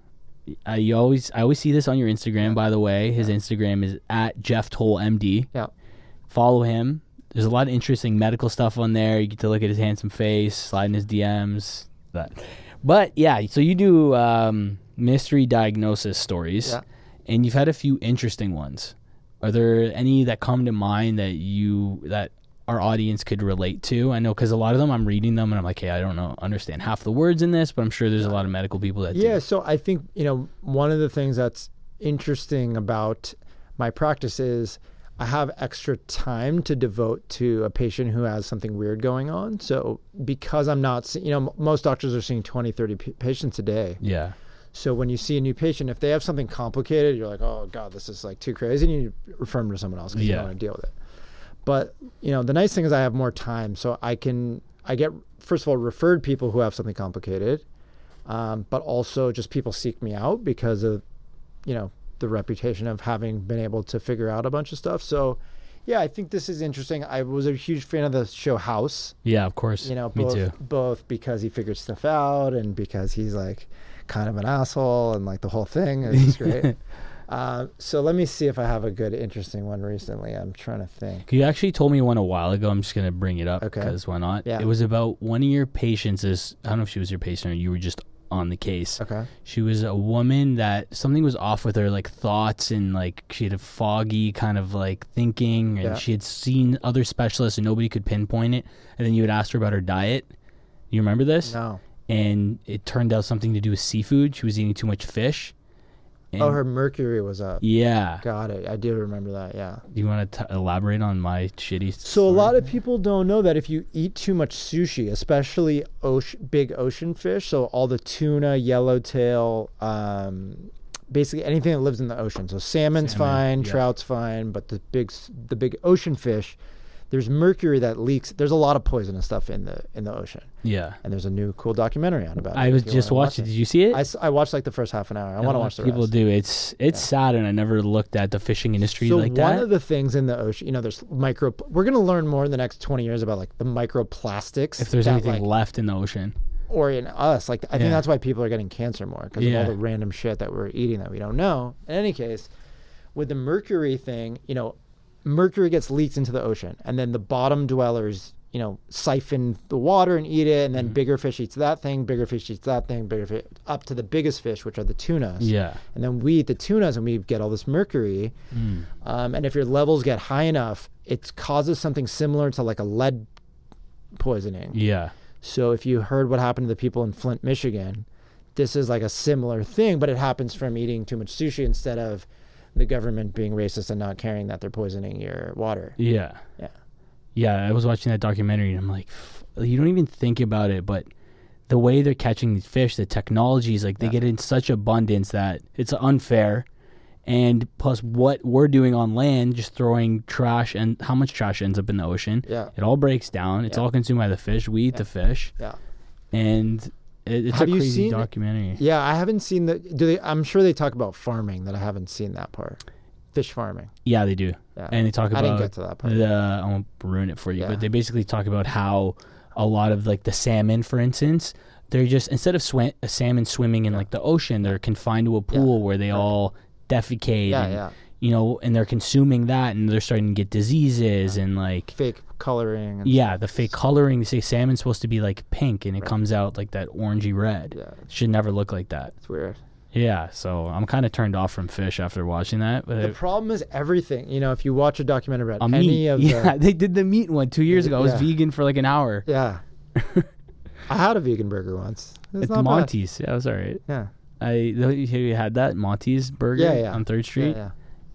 [SPEAKER 2] Uh, you always, I always see this on your Instagram. By the way, his Instagram is at Jeff Toll MD.
[SPEAKER 4] Yeah.
[SPEAKER 2] Follow him. There's a lot of interesting medical stuff on there. You get to look at his handsome face, slide in his DMs. That, but yeah. So you do um, mystery diagnosis stories,
[SPEAKER 4] Yeah.
[SPEAKER 2] and you've had a few interesting ones. Are there any that come to mind that you that our audience could relate to? I know because a lot of them I'm reading them and I'm like, hey, I don't know, understand half the words in this, but I'm sure there's a lot of medical people that
[SPEAKER 4] Yeah,
[SPEAKER 2] do.
[SPEAKER 4] so I think, you know, one of the things that's interesting about my practice is I have extra time to devote to a patient who has something weird going on. So because I'm not, see- you know, m- most doctors are seeing 20, 30 p- patients a day.
[SPEAKER 2] Yeah,
[SPEAKER 4] So when you see a new patient, if they have something complicated, you're like, oh God, this is like too crazy. And you refer them to someone else because you don't want to deal with it. But, you know, the nice thing is I have more time. So I can, I get, first of all, referred people who have something complicated. Um, but also just people seek me out because of, you know, the reputation of having been able to figure out a bunch of stuff. So, yeah, I think this is interesting. I was a huge fan of the show House
[SPEAKER 2] yeah, of course.
[SPEAKER 4] you know,
[SPEAKER 2] me too.
[SPEAKER 4] both because he figured stuff out and because he's like kind of an asshole and like the whole thing is great. uh, so let me see if I have a good, interesting one recently. I'm trying to think.
[SPEAKER 2] You actually told me one a while ago. I'm just gonna bring it up
[SPEAKER 4] Okay.
[SPEAKER 2] because why not?
[SPEAKER 4] Yeah.
[SPEAKER 2] It was about one of your patients. Is I don't know if she was your patient or you were just on the case.
[SPEAKER 4] Okay.
[SPEAKER 2] She was a woman that something was off with her like thoughts and like she had a foggy kind of like thinking and
[SPEAKER 4] Yeah.
[SPEAKER 2] she had seen other specialists and nobody could pinpoint it. And then you had asked her about her diet. You remember this?
[SPEAKER 4] No.
[SPEAKER 2] And it turned out something to do with seafood. She was eating too much fish. And
[SPEAKER 4] Oh, her mercury was up.
[SPEAKER 2] Yeah.
[SPEAKER 4] Got it. I do remember that. Yeah.
[SPEAKER 2] Do you want to elaborate on my shitty?
[SPEAKER 4] So a lot of people don't know that if you eat too much sushi, especially ocean, big ocean fish, so all the tuna, yellowtail, um, basically anything that lives in the ocean. So salmon's
[SPEAKER 2] Salmon,
[SPEAKER 4] fine,
[SPEAKER 2] yeah.
[SPEAKER 4] trout's fine, but the big the big ocean fish, there's mercury that leaks. There's a lot of poisonous stuff in the in the ocean,
[SPEAKER 2] Yeah.
[SPEAKER 4] and there's a new cool documentary on about it.
[SPEAKER 2] I was just watching.
[SPEAKER 4] watch
[SPEAKER 2] Did you see it?
[SPEAKER 4] I, s- I watched like the first half an hour. I want to watch the
[SPEAKER 2] people
[SPEAKER 4] rest.
[SPEAKER 2] do. It's it's sad, and I never looked at the fishing industry
[SPEAKER 4] so
[SPEAKER 2] like
[SPEAKER 4] one of the things in the ocean, you know, there's micro. We're gonna learn more in the next 20 years about like the microplastics.
[SPEAKER 2] if there's
[SPEAKER 4] that,
[SPEAKER 2] anything
[SPEAKER 4] like,
[SPEAKER 2] left in the ocean.
[SPEAKER 4] or in us. Like I think
[SPEAKER 2] Yeah.
[SPEAKER 4] that's why people are getting cancer more because
[SPEAKER 2] Yeah.
[SPEAKER 4] of all the random shit that we're eating that we don't know. In any case, with the mercury thing, you know, mercury gets leaked into the ocean, and then the bottom dwellers, you know, siphon the water and eat it, and then
[SPEAKER 2] Mm-hmm.
[SPEAKER 4] bigger fish eats that thing, bigger fish eats that thing, bigger fish up to the biggest fish, which are the tunas.
[SPEAKER 2] Yeah.
[SPEAKER 4] And then we eat the tunas and we get all this mercury.
[SPEAKER 2] Mm.
[SPEAKER 4] Um, and if your levels get high enough, it causes something similar to like a lead poisoning.
[SPEAKER 2] Yeah.
[SPEAKER 4] So if you heard what happened to the people in Flint, Michigan, this is like a similar thing, but it happens from eating too much sushi instead of the government being racist and not caring that they're poisoning your water.
[SPEAKER 2] Yeah.
[SPEAKER 4] Yeah.
[SPEAKER 2] Yeah. I was watching that documentary, and I'm like, f- you don't even think about it, but the way they're catching these fish, the technology is like they
[SPEAKER 4] Yeah.
[SPEAKER 2] get in such abundance that it's unfair. And plus, what we're doing on land, just throwing trash, and how much trash ends up in the ocean.
[SPEAKER 4] Yeah.
[SPEAKER 2] It all breaks down. It's
[SPEAKER 4] Yeah.
[SPEAKER 2] all consumed by the fish. We eat
[SPEAKER 4] Yeah.
[SPEAKER 2] the fish,
[SPEAKER 4] Yeah.
[SPEAKER 2] and it, it's
[SPEAKER 4] Have
[SPEAKER 2] a
[SPEAKER 4] you
[SPEAKER 2] crazy
[SPEAKER 4] seen-
[SPEAKER 2] documentary.
[SPEAKER 4] Yeah, I haven't seen the do they I'm sure they talk about farming that I haven't seen that part. Fish farming.
[SPEAKER 2] Yeah, they do.
[SPEAKER 4] Yeah.
[SPEAKER 2] And they talk about.
[SPEAKER 4] I didn't get to that part.
[SPEAKER 2] the I won't ruin it for you,
[SPEAKER 4] Yeah.
[SPEAKER 2] but they basically talk about how a lot of like the salmon, for instance, they're just instead of sw- a salmon swimming in like the ocean, they're confined to a pool where they all defecate.
[SPEAKER 4] Yeah,
[SPEAKER 2] and,
[SPEAKER 4] yeah.
[SPEAKER 2] You know, and they're consuming that, and they're starting to get diseases and like.
[SPEAKER 4] Fake coloring and
[SPEAKER 2] Yeah, the fake coloring. They say salmon's supposed to be like pink, and it comes out like that orangey red.
[SPEAKER 4] Yeah,
[SPEAKER 2] It should never look like that.
[SPEAKER 4] it's weird.
[SPEAKER 2] Yeah, so I'm kind of turned off from fish after watching that. But
[SPEAKER 4] The problem is everything. You know, if you watch a documentary about any
[SPEAKER 2] meat.
[SPEAKER 4] of
[SPEAKER 2] yeah,
[SPEAKER 4] the
[SPEAKER 2] they did the meat one two years ago. I was
[SPEAKER 4] Yeah.
[SPEAKER 2] vegan for like an hour.
[SPEAKER 4] Yeah. I had a vegan burger once. It's not bad.
[SPEAKER 2] Monty's. Yeah, it was all right.
[SPEAKER 4] Yeah.
[SPEAKER 2] I you had that Monty's burger
[SPEAKER 4] Yeah, yeah.
[SPEAKER 2] on Third Street.
[SPEAKER 4] Yeah,
[SPEAKER 2] Yeah,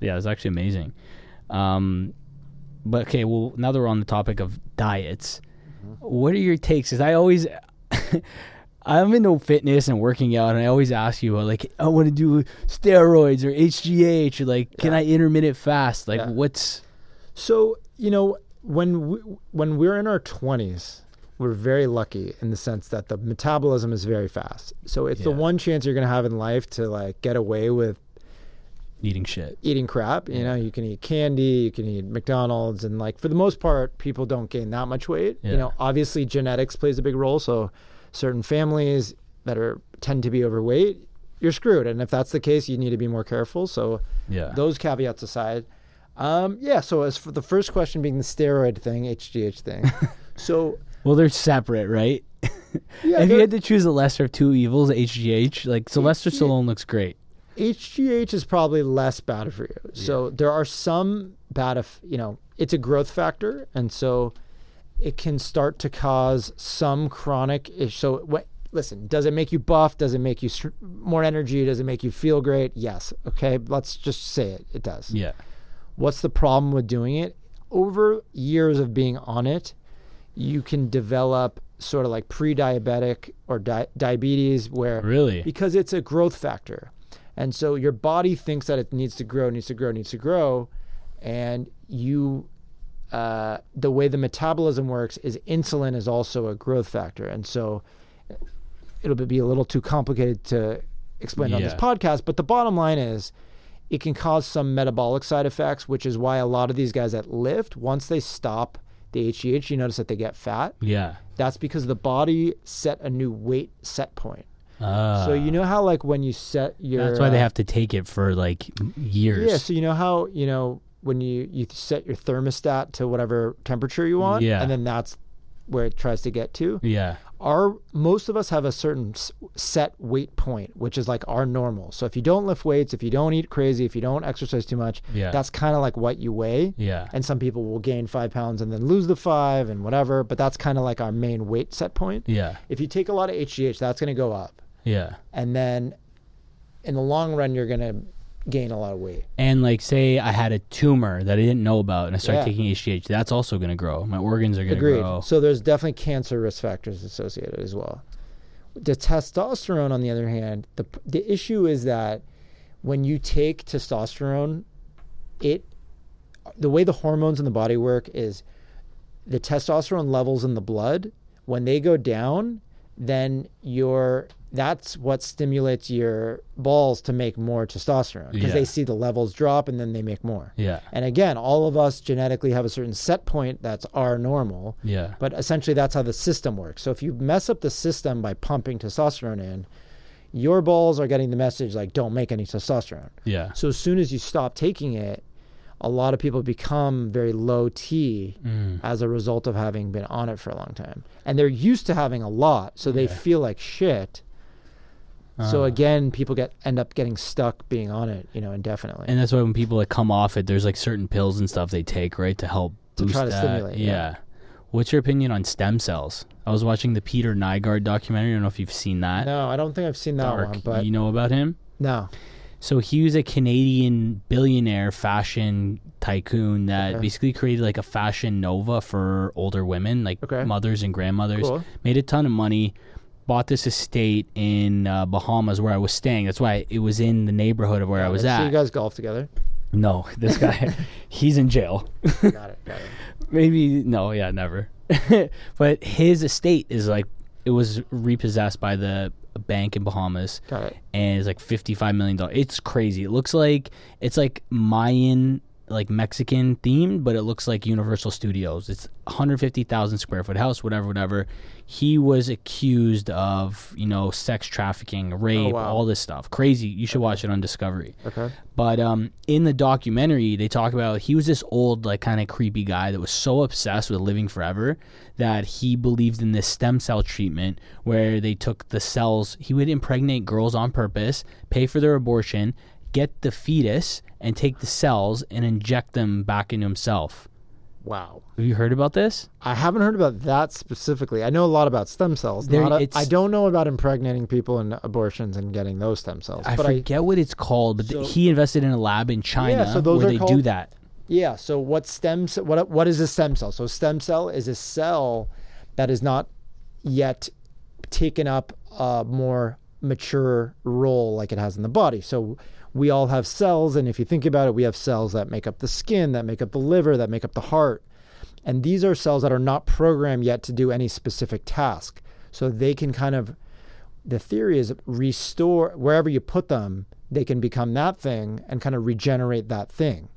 [SPEAKER 2] it it's actually amazing. Um, but okay, well now that we're on the topic of diets,
[SPEAKER 4] Mm-hmm.
[SPEAKER 2] what are your takes? Because I always, I'm into fitness and working out, and I always ask you, like, I want to do steroids or HGH, or like, can I intermittent fast? Like,
[SPEAKER 4] Yeah.
[SPEAKER 2] what's
[SPEAKER 4] So you know, when we, when we're in our twenties, we're very lucky in the sense that the metabolism is very fast. So it's the one chance you're gonna have in life to like get away with
[SPEAKER 2] eating shit?
[SPEAKER 4] eating crap. You know, you can eat candy, you can eat McDonald's, and like for the most part, people don't gain that much weight.
[SPEAKER 2] Yeah.
[SPEAKER 4] You know, obviously genetics plays a big role. So certain families that are tend to be overweight, you're screwed. And if that's the case, you need to be more careful. So
[SPEAKER 2] Yeah.
[SPEAKER 4] those caveats aside, um, yeah. So as for the first question being the steroid thing, HGH thing, so
[SPEAKER 2] Well, they're separate, right?
[SPEAKER 4] yeah,
[SPEAKER 2] if you had to choose the lesser of two evils, HGH, like Sylvester Stallone looks great.
[SPEAKER 4] HGH is probably less bad for you. So there are some bad, if you know, it's a growth factor, and so it can start to cause some chronic ish. So what? Listen, does it make you buff? Does it make you str- more energy? Does it make you feel great? Yes. Okay, let's just say it. It does.
[SPEAKER 2] Yeah.
[SPEAKER 4] What's the problem with doing it? Over years of being on it, you can develop sort of like pre-diabetic or di- diabetes, where
[SPEAKER 2] Really?
[SPEAKER 4] because it's a growth factor. And so your body thinks that it needs to grow, needs to grow, needs to grow. And you, uh, the way the metabolism works is insulin is also a growth factor. And so it'll be a little too complicated to explain on this podcast. But the bottom line is it can cause some metabolic side effects, which is why a lot of these guys that lift, once they stop the HGH, you notice that they get fat.
[SPEAKER 2] Yeah.
[SPEAKER 4] That's because the body set a new weight set point.
[SPEAKER 2] Uh,
[SPEAKER 4] So you know how like when you set your
[SPEAKER 2] that's why they
[SPEAKER 4] uh,
[SPEAKER 2] have to take it for like years.
[SPEAKER 4] yeah. So you know how you know when you you set your thermostat to whatever temperature you want,
[SPEAKER 2] Yeah.
[SPEAKER 4] and then that's where it tries to get to.
[SPEAKER 2] Yeah.
[SPEAKER 4] Our most of us have a certain s- set weight point, which is like our normal. So if you don't lift weights, if you don't eat crazy, if you don't exercise too much,
[SPEAKER 2] Yeah.
[SPEAKER 4] that's kind of like what you weigh.
[SPEAKER 2] Yeah.
[SPEAKER 4] And some people will gain five pounds and then lose the five and whatever. But that's kind of like our main weight set point.
[SPEAKER 2] Yeah.
[SPEAKER 4] If you take a lot of HGH, that's going to go up.
[SPEAKER 2] Yeah.
[SPEAKER 4] And then in the long run, you're going to gain a lot of weight.
[SPEAKER 2] And like, say I had a tumor that I didn't know about, and I started
[SPEAKER 4] Yeah.
[SPEAKER 2] taking HGH, that's also going to grow. My organs are going to
[SPEAKER 4] Agreed.
[SPEAKER 2] grow.
[SPEAKER 4] So there's definitely cancer risk factors associated as well. The testosterone, on the other hand, the the issue is that when you take testosterone, it the way the hormones in the body work is the testosterone levels in the blood when they go down, then your that's what stimulates your balls to make more testosterone because
[SPEAKER 2] Yeah.
[SPEAKER 4] they see the levels drop and then they make more.
[SPEAKER 2] Yeah.
[SPEAKER 4] And again, all of us genetically have a certain set point that's our normal,
[SPEAKER 2] Yeah.
[SPEAKER 4] but essentially that's how the system works. So if you mess up the system by pumping testosterone in, your balls are getting the message like don't make any testosterone.
[SPEAKER 2] Yeah.
[SPEAKER 4] So as soon as you stop taking it, a lot of people become very low T
[SPEAKER 2] Mm.
[SPEAKER 4] as a result of having been on it for a long time. And they're used to having a lot, so they
[SPEAKER 2] Yeah.
[SPEAKER 4] feel like shit. So
[SPEAKER 2] Uh.
[SPEAKER 4] again, people get end up getting stuck being on it, you know, indefinitely.
[SPEAKER 2] And that's why when people like come off it, there's like certain pills and stuff they take, right, to help
[SPEAKER 4] To
[SPEAKER 2] boost
[SPEAKER 4] try to
[SPEAKER 2] that.
[SPEAKER 4] stimulate, yeah.
[SPEAKER 2] What's your opinion on stem cells? I was watching the Peter Nygard documentary. I don't know if you've seen that.
[SPEAKER 4] no, I don't think I've seen that
[SPEAKER 2] Dark.
[SPEAKER 4] one, but
[SPEAKER 2] you know about him?
[SPEAKER 4] no.
[SPEAKER 2] So he was a Canadian billionaire fashion tycoon that
[SPEAKER 4] Okay.
[SPEAKER 2] basically created like a fashion nova for older women, like
[SPEAKER 4] Okay.
[SPEAKER 2] mothers and grandmothers.
[SPEAKER 4] Cool.
[SPEAKER 2] Made a ton of money. Bought this estate in uh, Bahamas where I was staying. That's why it was in the neighborhood of where I was
[SPEAKER 4] so
[SPEAKER 2] at.
[SPEAKER 4] you guys golf together?
[SPEAKER 2] no, this guy, he's in jail.
[SPEAKER 4] got it. Got it.
[SPEAKER 2] Maybe no, yeah, never. but his estate is like it was repossessed by the bank in Bahamas
[SPEAKER 4] Got it.
[SPEAKER 2] and it's like 55 million dollars. It's crazy. It looks like it's like Mayan like Mexican themed, but it looks like Universal Studios. It's 150,000 square foot house, whatever, whatever. He was accused of, you know, sex trafficking, rape,
[SPEAKER 4] wow.
[SPEAKER 2] all this stuff. Crazy. You should watch it on Discovery.
[SPEAKER 4] Okay.
[SPEAKER 2] But um, in the documentary, they talk about he was this old, like, kind of creepy guy that was so obsessed with living forever that he believed in this stem cell treatment where they took the cells. He would impregnate girls on purpose, pay for their abortion, get the fetus, and take the cells and inject them back into himself.
[SPEAKER 4] Wow.
[SPEAKER 2] Have you heard about this?
[SPEAKER 4] I haven't heard about that specifically. I know a lot about stem cells.
[SPEAKER 2] There-
[SPEAKER 4] a- I don't know about impregnating people and abortions and getting those stem cells.
[SPEAKER 2] I forget what it's called, but
[SPEAKER 4] So-
[SPEAKER 2] he invested in a lab in China
[SPEAKER 4] so those
[SPEAKER 2] where they do that.
[SPEAKER 4] Yeah. So what stem what what is a stem cell? So stem cell is a cell that is not yet taken up a more mature role like it has in the body. So we all have cells, and if you think about it, we have cells that make up the skin, that make up the liver, that make up the heart. And these are cells that are not programmed yet to do any specific task. So they can kind of the theory is restore wherever you put them, they can become that thing and kind of regenerate that thing.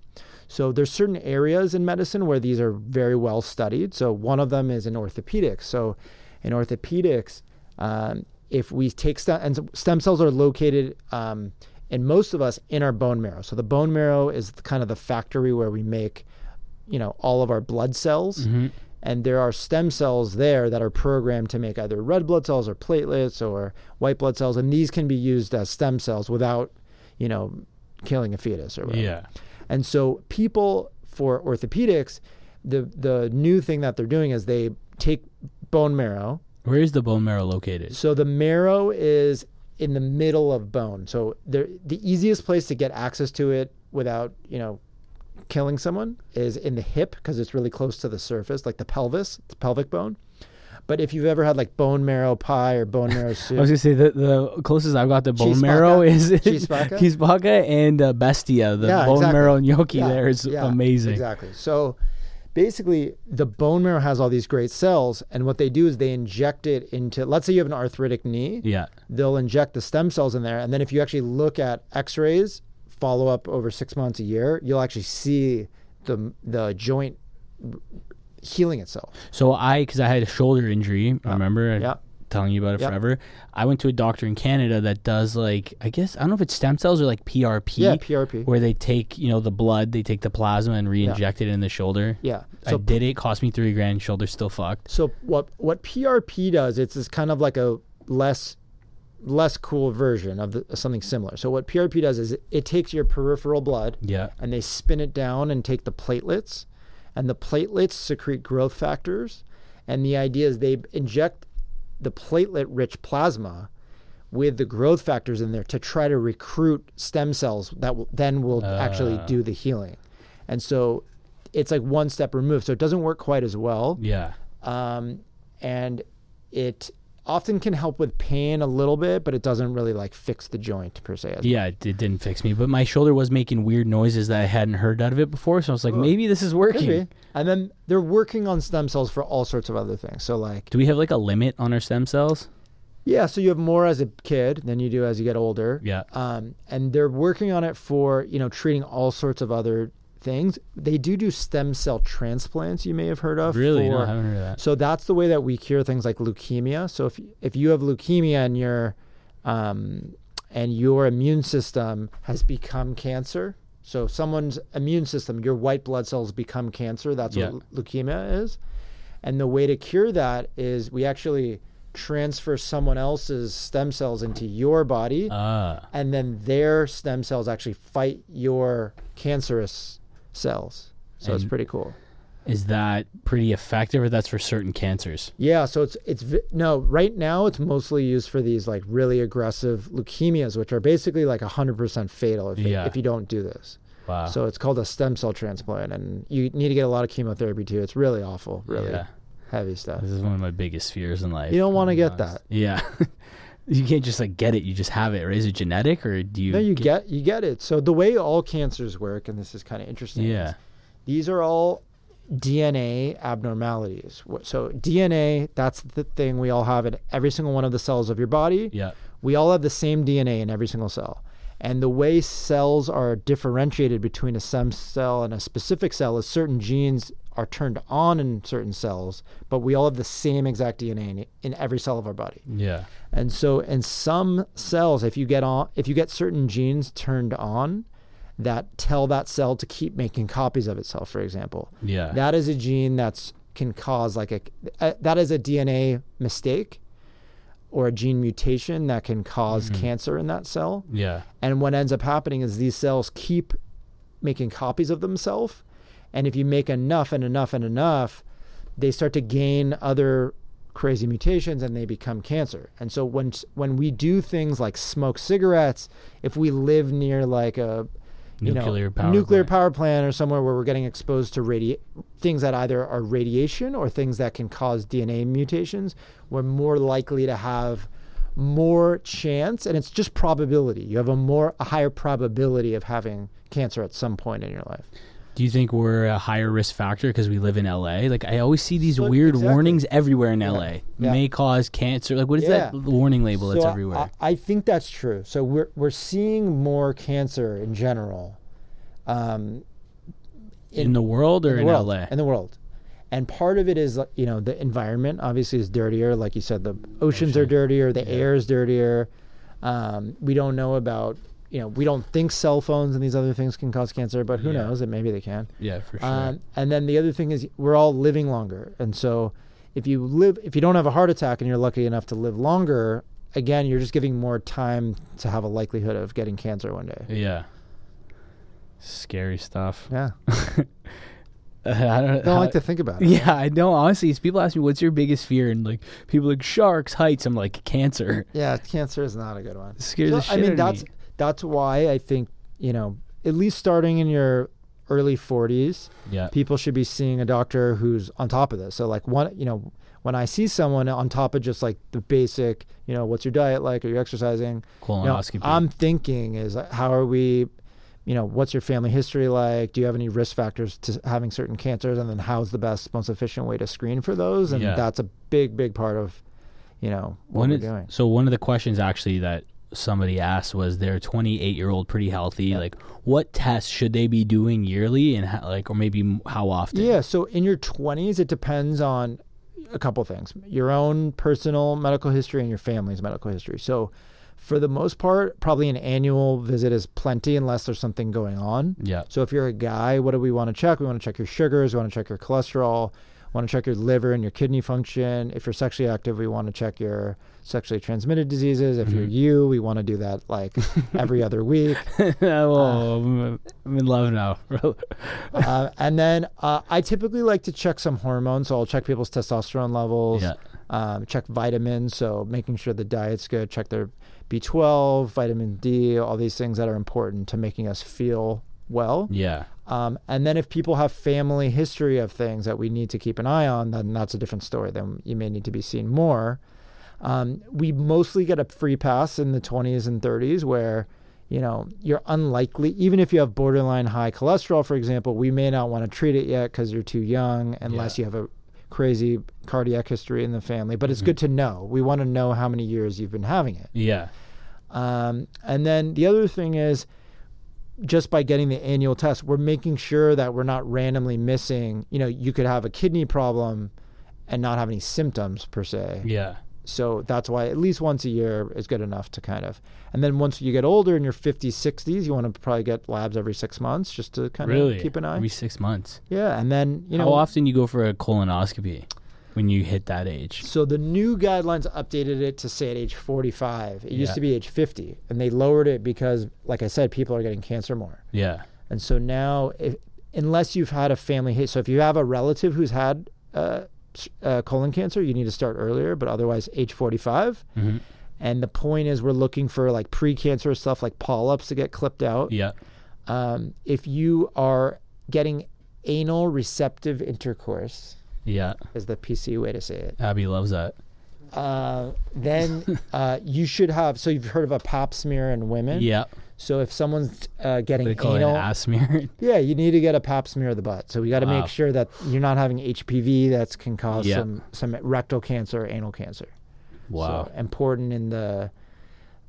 [SPEAKER 4] So there's certain areas in medicine where these are very well studied. So one of them is in orthopedics. So in orthopedics, um, if we take stem and stem cells are located um, in most of us in our bone marrow. So the bone marrow is kind of the factory where we make, you know, all of our blood cells. Mm-hmm. And there are stem cells there that are programmed to make either red blood cells or platelets or white blood cells, and these can be used as stem cells without, you know, killing a fetus or whatever.
[SPEAKER 2] Yeah.
[SPEAKER 4] And so people for orthopedics, the the new thing that they're doing is they take bone marrow.
[SPEAKER 2] Where is the bone marrow located?
[SPEAKER 4] So the marrow is in the middle of bone. So the the easiest place to get access to it without, you know, killing someone is in the hip because it's really close to the surface, like the pelvis, the pelvic bone. But if you've ever had like bone marrow pie or bone marrow soup,
[SPEAKER 2] I was gonna say the the closest I've got to bone marrow is Chi Spacca? and uh, bestia. The
[SPEAKER 4] Yeah,
[SPEAKER 2] bone
[SPEAKER 4] exactly.
[SPEAKER 2] marrow gnocchi
[SPEAKER 4] Yeah,
[SPEAKER 2] there is
[SPEAKER 4] yeah,
[SPEAKER 2] amazing.
[SPEAKER 4] Exactly. So basically, the bone marrow has all these great cells, and what they do is they inject it into. Let's say you have an arthritic knee,
[SPEAKER 2] Yeah,
[SPEAKER 4] they'll inject the stem cells in there, and then if you actually look at X-rays, follow up over six months, a year, you'll actually see the the joint healing itself.
[SPEAKER 2] so I because I had a shoulder injury. I remember
[SPEAKER 4] Yeah.
[SPEAKER 2] Telling you about it
[SPEAKER 4] Yep.
[SPEAKER 2] forever. I went to a doctor in Canada that does like I guess I don't know if it's stem cells or like PRP.
[SPEAKER 4] Yeah, PRP.
[SPEAKER 2] Where they take you know the blood, they take the plasma and re-inject it in the shoulder.
[SPEAKER 4] Yeah.
[SPEAKER 2] I did it. Cost me three grand. Shoulder still fucked.
[SPEAKER 4] So what what PRP does, it's is kind of like a less less cool version of, the, of something similar. So what PRP does is it, it takes your peripheral blood
[SPEAKER 2] Yeah.
[SPEAKER 4] and they spin it down and take the platelets, and the platelets secrete growth factors, and the idea is they inject the platelet-rich plasma with the growth factors in there to try to recruit stem cells that will, then will actually
[SPEAKER 2] Ah.
[SPEAKER 4] do the healing, and so it's like one step removed. So it doesn't work quite as well
[SPEAKER 2] Yeah.
[SPEAKER 4] um, and it often can help with pain a little bit, but it doesn't really like fix the joint per se.
[SPEAKER 2] Yeah, it, it didn't fix me, but my shoulder was making weird noises that I hadn't heard out of it before. So I was like, maybe this is working.
[SPEAKER 4] And then they're working on stem cells for all sorts of other things. So like,
[SPEAKER 2] Do we have like a limit on our stem cells?
[SPEAKER 4] yeah, so you have more as a kid than you do as you get older.
[SPEAKER 2] Yeah.
[SPEAKER 4] Um, and they're working on it for you know treating all sorts of other things. They do do stem cell transplants. You may have heard of.
[SPEAKER 2] Really? No, I haven't heard of that.
[SPEAKER 4] So that's the way that we cure things like leukemia. So if if you have leukemia and your um, and your immune system has become cancer, so someone's immune system, your white blood cells become cancer. That's
[SPEAKER 2] Yeah.
[SPEAKER 4] what leukemia is. And the way to cure that is we actually transfer someone else's stem cells into your body
[SPEAKER 2] Ah.
[SPEAKER 4] and then their stem cells actually fight your cancerous cells. So it's pretty cool.
[SPEAKER 2] Is that pretty effective, or that's for certain cancers?
[SPEAKER 4] Yeah, so it's it's no right now it's mostly used for these like really aggressive leukemias, which are basically like hundred percent fatal if,
[SPEAKER 2] Yeah.
[SPEAKER 4] if you don't do this.
[SPEAKER 2] Wow.
[SPEAKER 4] So it's called a stem cell transplant, and you need to get a lot of chemotherapy too. It's really awful, really
[SPEAKER 2] Yeah.
[SPEAKER 4] heavy stuff.
[SPEAKER 2] This is one of my biggest fears in life.
[SPEAKER 4] You don't wanna get
[SPEAKER 2] honest.
[SPEAKER 4] that.
[SPEAKER 2] Yeah. you can't just like get it. You just have it. Right? Is it genetic, or do you?
[SPEAKER 4] No, you get you get it. So the way all cancers work, and this is kind of interesting.
[SPEAKER 2] Yeah.
[SPEAKER 4] these are all DNA abnormalities. So DNA, that's the thing we all have in every single one of the cells of your body.
[SPEAKER 2] Yeah.
[SPEAKER 4] We all have the same DNA in every single cell. And the way cells are differentiated between a stem cell and a specific cell is certain genes are turned on in certain cells, but we all have the same exact DNA in, in every cell of our body.
[SPEAKER 2] Yeah.
[SPEAKER 4] And so in some cells, if you get on if you get certain genes turned on that tell that cell to keep making copies of itself, for example,
[SPEAKER 2] Yeah.
[SPEAKER 4] that is a gene that's can cause like a, a that is a DNA mistake or a gene mutation that can because mm-hmm. cancer in that cell.
[SPEAKER 2] yeah.
[SPEAKER 4] And what ends up happening is these cells keep making copies of themselves. And if you make enough and enough and enough, they start to gain other crazy mutations and they become cancer. And so when when we do things like smoke cigarettes, if we live near like a you know,
[SPEAKER 2] Nuclear power
[SPEAKER 4] nuclear
[SPEAKER 2] plant.
[SPEAKER 4] power plant or somewhere where we're getting exposed to radi- things that either are radiation or things that can cause DNA mutations, we're more likely to have more chance and it's just probability. You have a more a higher probability of having cancer at some point in your life.
[SPEAKER 2] Do you think we're a higher risk factor because we live in LA? Like I always see these
[SPEAKER 4] So-
[SPEAKER 2] weird
[SPEAKER 4] exactly.
[SPEAKER 2] warnings everywhere in LA.
[SPEAKER 4] Yeah.
[SPEAKER 2] May cause cancer. Like what is that warning label that's
[SPEAKER 4] So I-
[SPEAKER 2] everywhere?
[SPEAKER 4] I, I think that's true. So we're we're seeing more cancer in general. Um,
[SPEAKER 2] in, the world or
[SPEAKER 4] in
[SPEAKER 2] in,
[SPEAKER 4] world,
[SPEAKER 2] LA?
[SPEAKER 4] In the world. And part of it is, you know, the environment obviously is dirtier. Like you said, the oceans are dirtier, the air is dirtier. Um, we don't know about, you know, we don't think cell phones and these other things can cause cancer, but who
[SPEAKER 2] Yeah.
[SPEAKER 4] knows? That maybe they can.
[SPEAKER 2] yeah, for sure.
[SPEAKER 4] Um, and then the other thing is we're all living longer. And so if you live, if you don't have a heart attack and you're lucky enough to live longer, again, you're just giving more time to have a likelihood of getting cancer one day.
[SPEAKER 2] yeah. Scary stuff.
[SPEAKER 4] Yeah.
[SPEAKER 2] I don't,
[SPEAKER 4] I don't like to think about it.
[SPEAKER 2] Yeah, I know. Honestly, people ask me, "What's your biggest fear?" and like people like sharks, heights. I'm like cancer.
[SPEAKER 4] Yeah, cancer is not a good one.
[SPEAKER 2] It scares
[SPEAKER 4] So,
[SPEAKER 2] the shit
[SPEAKER 4] I mean,
[SPEAKER 2] out of
[SPEAKER 4] that's
[SPEAKER 2] me.
[SPEAKER 4] That's why I think you know, at least starting in your early 40s,
[SPEAKER 2] Yeah,
[SPEAKER 4] people should be seeing a doctor who's on top of this. So, like one, you know, when I see someone on top of just like the basic, you know, what's your diet like? Are you exercising? You know,
[SPEAKER 2] colonoscopy.
[SPEAKER 4] I'm thinking is how are we? You know, what's your family history like? Do you have any risk factors to having certain cancers? And then how's the best, most efficient way to screen for those? And
[SPEAKER 2] Yeah.
[SPEAKER 4] that's a big, big part of, you know, what
[SPEAKER 2] One
[SPEAKER 4] we're doing.
[SPEAKER 2] So one of the questions actually that somebody asked was their 28 year old pretty healthy.
[SPEAKER 4] Yeah.
[SPEAKER 2] Like, what tests should they be doing yearly, and how, like, or maybe how often?
[SPEAKER 4] Yeah, so in your 20s, it depends on a couple things: your own personal medical history and your family's medical history. So, for the most part, probably an annual visit is plenty, unless there's something going on.
[SPEAKER 2] Yeah.
[SPEAKER 4] So, if you're a guy, what do we want to check? We want to check your sugars. We want to check your cholesterol. Want to check your liver and your kidney function. If you're sexually active, we want to check your sexually transmitted diseases. If you're
[SPEAKER 2] Mhm.
[SPEAKER 4] you, we want to do that like every other week.
[SPEAKER 2] oh, I'm I'm in love now.
[SPEAKER 4] uh, and then uh, I typically like to check some hormones. So I'll check people's testosterone levels,
[SPEAKER 2] yeah.
[SPEAKER 4] um, check vitamins. So making sure the diet's good, check their B12, vitamin D, all these things that are important to making us feel well.
[SPEAKER 2] Yeah.
[SPEAKER 4] Um, and then if people have family history of things that we need to keep an eye on, then that's a different story. Then you may need to be seen more. Um, we mostly get a free pass in the 20s and 30s where, you know, you're unlikely, even if you have borderline high cholesterol, for example, we may not want to treat it yet because you're too young unless
[SPEAKER 2] Yeah.
[SPEAKER 4] you have a crazy cardiac history in the family. But it's
[SPEAKER 2] Mhm.
[SPEAKER 4] good to know. We want to know how many years you've been having it.
[SPEAKER 2] Yeah.
[SPEAKER 4] Um, and then the other thing is, just by getting the annual test, we're making sure that we're not randomly missing. You know, you could have a kidney problem and not have any symptoms per se.
[SPEAKER 2] Yeah.
[SPEAKER 4] So that's why at least once a year is good enough to kind of. And then once you get older in your 50s, 60s, you want to probably get labs every six months just to kind
[SPEAKER 2] Really?
[SPEAKER 4] of keep an eye.
[SPEAKER 2] Every six months.
[SPEAKER 4] yeah. And then, you know,
[SPEAKER 2] How often you go for a colonoscopy when you hit that age?
[SPEAKER 4] So the new guidelines updated it to say at age 45. It used to be age 50, and they lowered it because, like I said, people are getting cancer more.
[SPEAKER 2] Yeah.
[SPEAKER 4] And so now, if, unless you've had a family history, so if you have a relative who's had uh, uh, colon cancer, you need to start earlier, but otherwise, age 45.
[SPEAKER 2] hmm
[SPEAKER 4] And the point is, we're looking for like precancerous stuff like polyps to get clipped out.
[SPEAKER 2] Yeah.
[SPEAKER 4] Um, if you are getting anal receptive intercourse,
[SPEAKER 2] Yeah.
[SPEAKER 4] is the PC way to say it.
[SPEAKER 2] Abby loves that.
[SPEAKER 4] Uh, then uh, you should have. So you've heard of a Pap smear in women.
[SPEAKER 2] Yeah.
[SPEAKER 4] So if someone's uh, getting
[SPEAKER 2] They call
[SPEAKER 4] anal,
[SPEAKER 2] it an ass smear.
[SPEAKER 4] yeah, you need to get a Pap smear of the butt. So we got to
[SPEAKER 2] Wow.
[SPEAKER 4] make sure that you're not having HPV that can cause
[SPEAKER 2] Yeah.
[SPEAKER 4] some some rectal cancer or anal cancer.
[SPEAKER 2] wow.
[SPEAKER 4] So important in the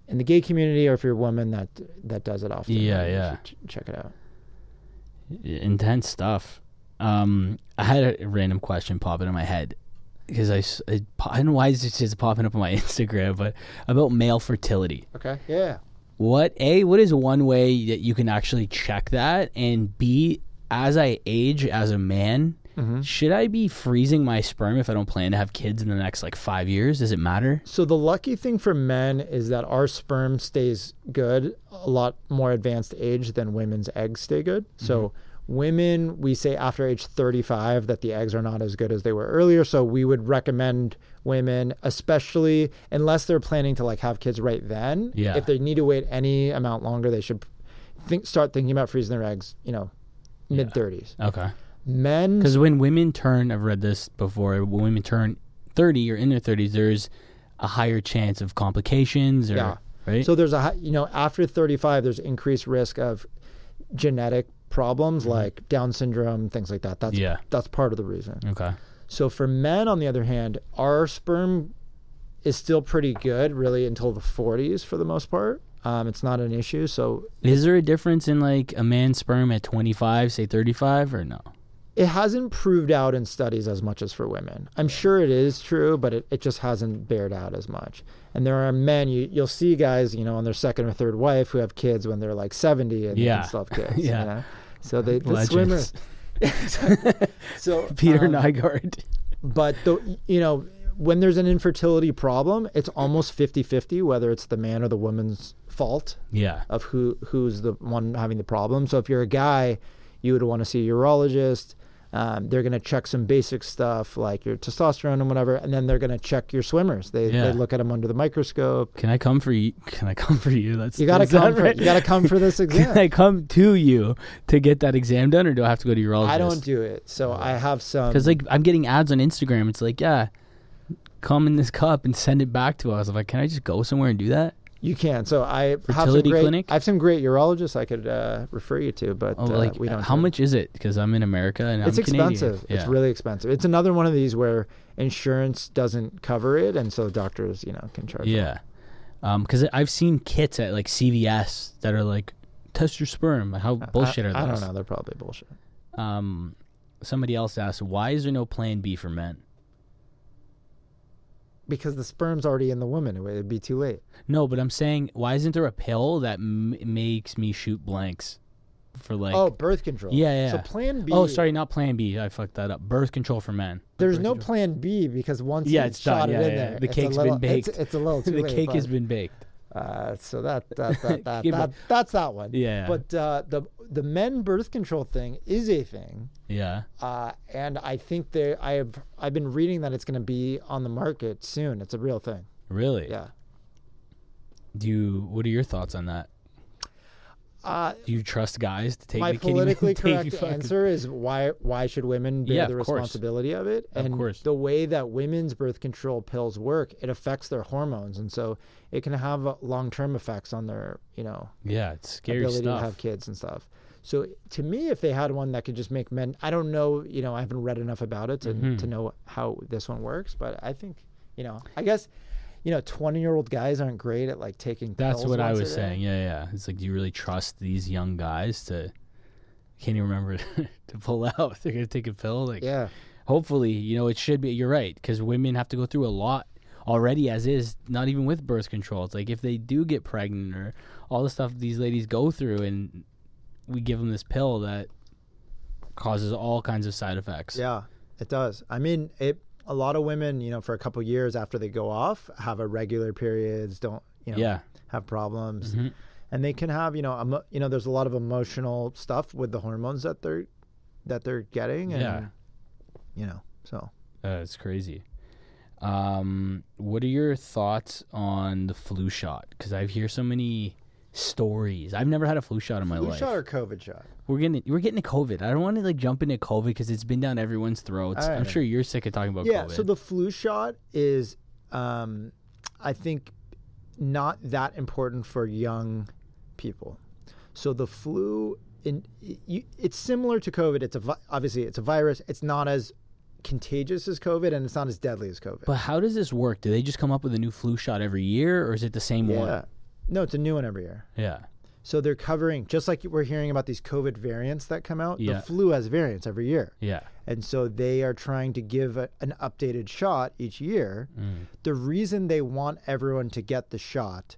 [SPEAKER 4] in the gay community, or if you're a woman that that does it often.
[SPEAKER 2] Yeah, yeah.
[SPEAKER 4] ch- check it out.
[SPEAKER 2] intense stuff. Um, I had a random question pop into my head because I, po- I don't know why it's just popping up on my Instagram, but about male fertility.
[SPEAKER 4] Okay. Yeah.
[SPEAKER 2] What a what is one way that you can actually check that, and b as I age as a man,
[SPEAKER 4] Mm-hmm.
[SPEAKER 2] should I be freezing my sperm if I don't plan to have kids in the next like five years? Does it matter?
[SPEAKER 4] So the lucky thing for men is that our sperm stays good a lot more advanced age than women's eggs stay good. So women, we say after age 35 that the eggs are not as good as they were earlier. So we would recommend women, especially unless they're planning to like have kids right then.
[SPEAKER 2] Yeah.
[SPEAKER 4] If they need to wait any amount longer, they should think start thinking about freezing their eggs. You know, mid 30s.
[SPEAKER 2] Okay.
[SPEAKER 4] Men,
[SPEAKER 2] Because when women turn, I've read this before. When women turn thirty or in their thirties, there's a higher chance of complications, or
[SPEAKER 4] Yeah.
[SPEAKER 2] right?
[SPEAKER 4] So there's a you know after 35 there's increased risk of genetic problems like Down syndrome, things like that. That's
[SPEAKER 2] Mm-hmm. yeah.
[SPEAKER 4] that's part of the reason.
[SPEAKER 2] Okay.
[SPEAKER 4] So for men on the other hand, our sperm is still pretty good really until the 40s for the most part. Um, it's not an issue. So
[SPEAKER 2] Is there a difference in like a man's sperm at 25, say 35, or no?
[SPEAKER 4] It hasn't proved out in studies as much as for women. I'm sure it is true, but it, it just hasn't bared out as much. And there are men you you'll see guys, you know, on their second or third wife who have kids when they're like 70 and they can still have kids.
[SPEAKER 2] Yeah.
[SPEAKER 4] You know? So they the swimmers. so
[SPEAKER 2] Peter
[SPEAKER 4] um,
[SPEAKER 2] Nygard.
[SPEAKER 4] but the you know when there's an infertility problem, it's almost 50-50 whether it's the man or the woman's fault
[SPEAKER 2] Yeah.
[SPEAKER 4] of who who's the one having the problem. So if you're a guy, you would want to see a urologist. Um, they're going to check some basic stuff like your testosterone and whatever, and then they're going to check your swimmers. They,
[SPEAKER 2] Yeah.
[SPEAKER 4] they look at them under the microscope.
[SPEAKER 2] Can I come for you? Can I come for you? That's
[SPEAKER 4] You got to come. For, you got to come for this exam. Can.
[SPEAKER 2] I come to you to get that exam done, or do I have to go to urologist?
[SPEAKER 4] I don't do it, so I have some.
[SPEAKER 2] because like I'm getting ads on Instagram. It's like, yeah, come in this cup and send it back to us. I'm like, can I just go somewhere and do that?
[SPEAKER 4] You can. So I have some
[SPEAKER 2] Fertility
[SPEAKER 4] great.
[SPEAKER 2] clinic?
[SPEAKER 4] I have some great urologists I could uh, refer you to, but
[SPEAKER 2] Oh,
[SPEAKER 4] uh,
[SPEAKER 2] like
[SPEAKER 4] we don't. Know.
[SPEAKER 2] How
[SPEAKER 4] do
[SPEAKER 2] much is it? Because I'm in America and
[SPEAKER 4] It's
[SPEAKER 2] I'm Canadian.
[SPEAKER 4] It's expensive. It's really expensive. It's another one of these where insurance doesn't cover it, and so doctors, you know, can charge.
[SPEAKER 2] Yeah. Um, because I've seen kits at like CVS that are like, test your sperm. How bullshit
[SPEAKER 4] I,
[SPEAKER 2] are those?
[SPEAKER 4] I don't know. They're probably bullshit.
[SPEAKER 2] Um, somebody else asked, why is there no Plan B for men?
[SPEAKER 4] Because the sperm's already in the woman. It would be too late.
[SPEAKER 2] No, but I'm saying, why isn't there a pill that m- makes me shoot blanks for like?
[SPEAKER 4] oh, birth control.
[SPEAKER 2] Yeah, yeah.
[SPEAKER 4] So Plan B.
[SPEAKER 2] oh, sorry, not Plan B. I fucked that up. Birth control for men.
[SPEAKER 4] There's
[SPEAKER 2] Birth
[SPEAKER 4] no
[SPEAKER 2] control.
[SPEAKER 4] Plan B because once
[SPEAKER 2] Yeah,
[SPEAKER 4] you
[SPEAKER 2] it's
[SPEAKER 4] shot
[SPEAKER 2] done.
[SPEAKER 4] it
[SPEAKER 2] Yeah,
[SPEAKER 4] in
[SPEAKER 2] yeah,
[SPEAKER 4] there,
[SPEAKER 2] the
[SPEAKER 4] it's a
[SPEAKER 2] cake's
[SPEAKER 4] little-
[SPEAKER 2] been baked.
[SPEAKER 4] It's, it's a little too late.
[SPEAKER 2] the
[SPEAKER 4] late.
[SPEAKER 2] cake has
[SPEAKER 4] but-
[SPEAKER 2] been baked.
[SPEAKER 4] Uh, so that that that that, that that's that one.
[SPEAKER 2] Yeah.
[SPEAKER 4] But uh, the the men birth control thing is a thing,
[SPEAKER 2] Yeah.
[SPEAKER 4] uh, and I think there I have I've been reading that it's going to be on the market soon. It's a real thing.
[SPEAKER 2] Really?
[SPEAKER 4] Yeah.
[SPEAKER 2] Do you? What are your thoughts on that?
[SPEAKER 4] Uh,
[SPEAKER 2] Do you trust guys to take
[SPEAKER 4] my
[SPEAKER 2] the
[SPEAKER 4] politically correct
[SPEAKER 2] fucking-
[SPEAKER 4] answer is why why should women bear
[SPEAKER 2] Yeah,
[SPEAKER 4] the
[SPEAKER 2] course.
[SPEAKER 4] responsibility of it?
[SPEAKER 2] Of
[SPEAKER 4] And
[SPEAKER 2] course.
[SPEAKER 4] the way that women's birth control pills work, it affects their hormones, and so it can have long term effects on their you know
[SPEAKER 2] Yeah, it's scary
[SPEAKER 4] ability
[SPEAKER 2] stuff.
[SPEAKER 4] to have kids and stuff. So to me, if they had one that could just make men, I don't know, you know, I haven't read enough about it to,
[SPEAKER 2] Mhm.
[SPEAKER 4] to know how this one works, but I think, you know, I guess, you know, 20 year old guys aren't great at like taking
[SPEAKER 2] That's what I was saying. Yeah, yeah. It's like, do you really trust these young guys to? Can't even remember to pull out. They're gonna take a pill. Like,
[SPEAKER 4] Yeah.
[SPEAKER 2] hopefully, you know, it should be. You're right, because women have to go through a lot already as is. Not even with birth control. It's like if they do get pregnant or all the stuff these ladies go through, and we give them this pill that causes all kinds of side effects.
[SPEAKER 4] Yeah, it does. I mean, it, a lot of women, you know, for a couple years after they go off, have irregular periods, don't, you know,
[SPEAKER 2] Yeah.
[SPEAKER 4] have problems.
[SPEAKER 2] Mhm.
[SPEAKER 4] And they can have, you know, emo- you know, there's a lot of emotional stuff with the hormones that they're, that they're getting. And,
[SPEAKER 2] Yeah.
[SPEAKER 4] you know, so.
[SPEAKER 2] Uh, it's crazy. Um, what are your thoughts on the flu shot? Because I hear so many stories. I've never had a flu shot in my
[SPEAKER 4] Flu
[SPEAKER 2] life.
[SPEAKER 4] Flu shot or COVID shot?
[SPEAKER 2] we're getting we're getting to COVID. I don't want to like jump into COVID because it's been down everyone's throats.
[SPEAKER 4] I
[SPEAKER 2] I'm sure you're sick of talking about
[SPEAKER 4] yeah
[SPEAKER 2] COVID.
[SPEAKER 4] so the flu shot is um, i think not that important for young people so the flu in you, it's similar to covid it's a vi- obviously it's a virus it's not as contagious as covid and it's not as deadly as covid
[SPEAKER 2] but how does this work? Do they just come up with a new flu shot every year, or is it the same
[SPEAKER 4] yeah
[SPEAKER 2] one?
[SPEAKER 4] No it's a new one every year
[SPEAKER 2] Yeah.
[SPEAKER 4] so they're covering just like we're hearing about these covid variants that come out
[SPEAKER 2] Yeah.
[SPEAKER 4] the flu has variants every year
[SPEAKER 2] Yeah.
[SPEAKER 4] And so they are trying to give a, an updated shot each year.
[SPEAKER 2] Mm.
[SPEAKER 4] The reason they want everyone to get the shot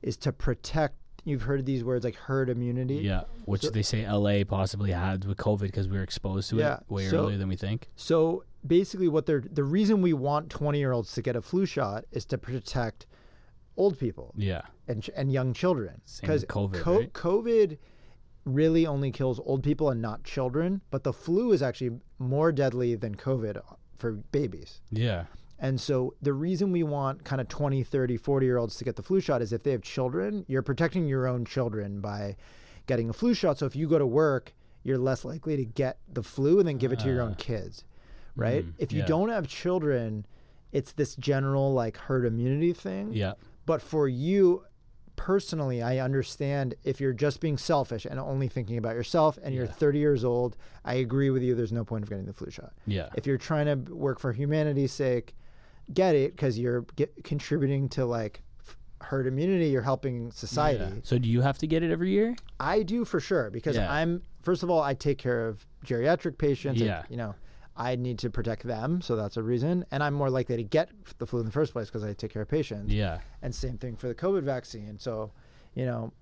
[SPEAKER 4] is to protect. You've heard these words like herd immunity.
[SPEAKER 2] Yeah. Which
[SPEAKER 4] So-
[SPEAKER 2] they say LA possibly had with COVID because we were exposed to
[SPEAKER 4] Yeah,
[SPEAKER 2] it way
[SPEAKER 4] so-
[SPEAKER 2] earlier than we think.
[SPEAKER 4] So basically, what they're the reason we want 20 year olds to get a flu shot is to protect old people
[SPEAKER 2] Yeah.
[SPEAKER 4] and ch- and young children
[SPEAKER 2] because COVID, right?
[SPEAKER 4] COVID really only kills old people and not children. But the flu is actually more deadly than COVID for babies.
[SPEAKER 2] Yeah.
[SPEAKER 4] And so the reason we want kind of 20, 30, 40 year olds to get the flu shot is if they have children, you're protecting your own children by getting a flu shot. So if you go to work, you're less likely to get the flu and then give it to your own kids, right?
[SPEAKER 2] mm,
[SPEAKER 4] if you
[SPEAKER 2] yeah.
[SPEAKER 4] don't have children, it's this general like herd immunity thing.
[SPEAKER 2] Yeah.
[SPEAKER 4] But for you personally, I understand if you're just being selfish and only thinking about yourself and you're 30 years old, I agree with you. There's no point of getting the flu shot
[SPEAKER 2] Yeah.
[SPEAKER 4] if you're trying to work for humanity's sake, get it because you're get, contributing to like herd immunity. You're helping society.
[SPEAKER 2] Yeah. So do you have to get it every year?
[SPEAKER 4] I do for sure because
[SPEAKER 2] Yeah.
[SPEAKER 4] I'm first of all I take care of geriatric patients. and,
[SPEAKER 2] Yeah.
[SPEAKER 4] you know, I need to protect them, so that's a reason. And I'm more likely to get the flu in the first place because I take care of patients.
[SPEAKER 2] Yeah.
[SPEAKER 4] And same thing for the COVID vaccine. So, you know,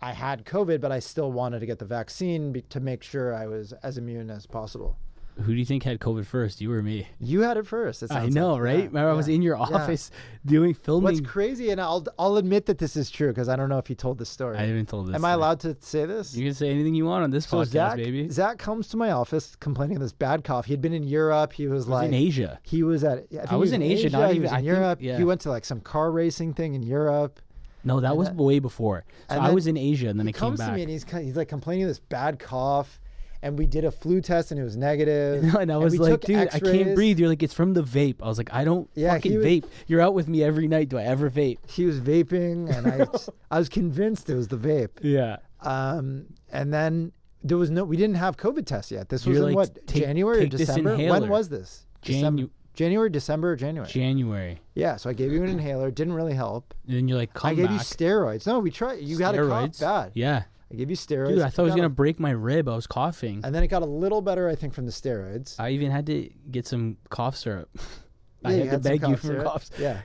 [SPEAKER 4] I had COVID, but I still wanted to get the vaccine be- to make sure I was as immune as possible.
[SPEAKER 2] Who do you think had COVID first, you or me?
[SPEAKER 4] You had it first. it
[SPEAKER 2] I know,
[SPEAKER 4] like.
[SPEAKER 2] right?
[SPEAKER 4] Yeah,
[SPEAKER 2] Remember, I was in your
[SPEAKER 4] yeah.
[SPEAKER 2] office doing filming.
[SPEAKER 4] What's crazy, and I'll I'll admit that this is true because I don't know if you told the story.
[SPEAKER 2] I haven't told this.
[SPEAKER 4] Am I allowed to say this?
[SPEAKER 2] You can say anything you want on this
[SPEAKER 4] so
[SPEAKER 2] podcast,
[SPEAKER 4] Zach,
[SPEAKER 2] baby.
[SPEAKER 4] Zach comes to my office complaining of this bad cough. He'd been in Europe. He was
[SPEAKER 2] was
[SPEAKER 4] like
[SPEAKER 2] in Asia.
[SPEAKER 4] He was at. I, think
[SPEAKER 2] I
[SPEAKER 4] he
[SPEAKER 2] was in Asia, not
[SPEAKER 4] he
[SPEAKER 2] even-
[SPEAKER 4] was
[SPEAKER 2] I
[SPEAKER 4] in
[SPEAKER 2] think-
[SPEAKER 4] Europe.
[SPEAKER 2] yeah.
[SPEAKER 4] He went to like some car racing thing in Europe.
[SPEAKER 2] No, that
[SPEAKER 4] And
[SPEAKER 2] was
[SPEAKER 4] then-
[SPEAKER 2] way before. So I was in Asia, and then
[SPEAKER 4] he
[SPEAKER 2] I came
[SPEAKER 4] comes to me and he's he's like complaining of this bad cough, and we did a flu test and it was negative.
[SPEAKER 2] and I was
[SPEAKER 4] we
[SPEAKER 2] like, dude, I can't breathe. You're like, it's from the vape. I was like, I don't
[SPEAKER 4] Yeah,
[SPEAKER 2] fucking
[SPEAKER 4] was-
[SPEAKER 2] vape. You're out with me every night. Do I ever vape?
[SPEAKER 4] He was vaping, and I I was convinced it was the vape.
[SPEAKER 2] Yeah.
[SPEAKER 4] Um, and then there was no, we didn't have COVID tests yet. This was
[SPEAKER 2] You're
[SPEAKER 4] in
[SPEAKER 2] like,
[SPEAKER 4] what
[SPEAKER 2] take-
[SPEAKER 4] January or
[SPEAKER 2] take this
[SPEAKER 4] December? When was this?
[SPEAKER 2] Janu-
[SPEAKER 4] December, January, December, or January?
[SPEAKER 2] January.
[SPEAKER 4] yeah. So I gave you an inhaler. Didn't really help.
[SPEAKER 2] And then you're like,
[SPEAKER 4] I gave you steroids. No, we tried. You had a cough bad.
[SPEAKER 2] Yeah.
[SPEAKER 4] I gave you steroids.
[SPEAKER 2] Dude, I thought I was going
[SPEAKER 4] a-
[SPEAKER 2] to break my rib. I was coughing.
[SPEAKER 4] And then it got a little better, I think, from the steroids.
[SPEAKER 2] I even had to get some cough syrup. I
[SPEAKER 4] Yeah, you
[SPEAKER 2] had to
[SPEAKER 4] had some
[SPEAKER 2] beg you for coughs.
[SPEAKER 4] Yeah.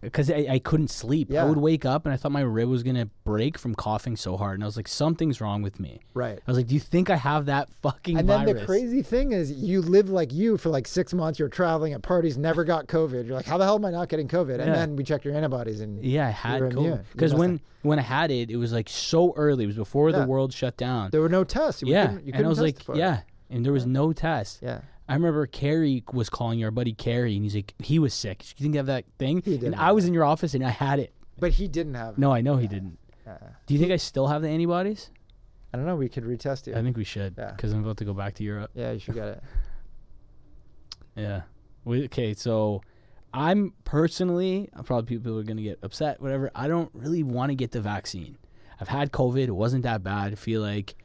[SPEAKER 2] because I, I couldn't sleep.
[SPEAKER 4] Yeah.
[SPEAKER 2] I would wake up and I thought my rib was gonna break from coughing so hard, and I was like, something's wrong with me.
[SPEAKER 4] Right.
[SPEAKER 2] I was like, do you think I have that fucking
[SPEAKER 4] And then
[SPEAKER 2] virus?
[SPEAKER 4] the crazy thing is, you live like you for like six months. You're traveling at parties, never got COVID. You're like, how the hell am I not getting COVID? And
[SPEAKER 2] Yeah.
[SPEAKER 4] then we checked your antibodies, and
[SPEAKER 2] Yeah, I had. COVID because when when I had it, it was like so early. It was before
[SPEAKER 4] Yeah.
[SPEAKER 2] the world shut down.
[SPEAKER 4] there were no tests. You
[SPEAKER 2] yeah,
[SPEAKER 4] couldn't- you
[SPEAKER 2] and I was like, yeah, and there was no test.
[SPEAKER 4] yeah.
[SPEAKER 2] I remember Carrie was calling our buddy Carrie, and he's like, he was sick. You think you have that thing?
[SPEAKER 4] He didn't
[SPEAKER 2] I was in your office, and I had it.
[SPEAKER 4] But he didn't have. It.
[SPEAKER 2] No, I know he didn't. Do you think I still have the antibodies?
[SPEAKER 4] I don't know. We could retest it.
[SPEAKER 2] I think we should
[SPEAKER 4] Yeah.
[SPEAKER 2] because I'm about to go back to Europe.
[SPEAKER 4] yeah, you should get it.
[SPEAKER 2] Yeah. We, okay, so I'm personally, probably people are going to get upset, whatever. I don't really want to get the vaccine. I've had COVID. It wasn't that bad. I feel like.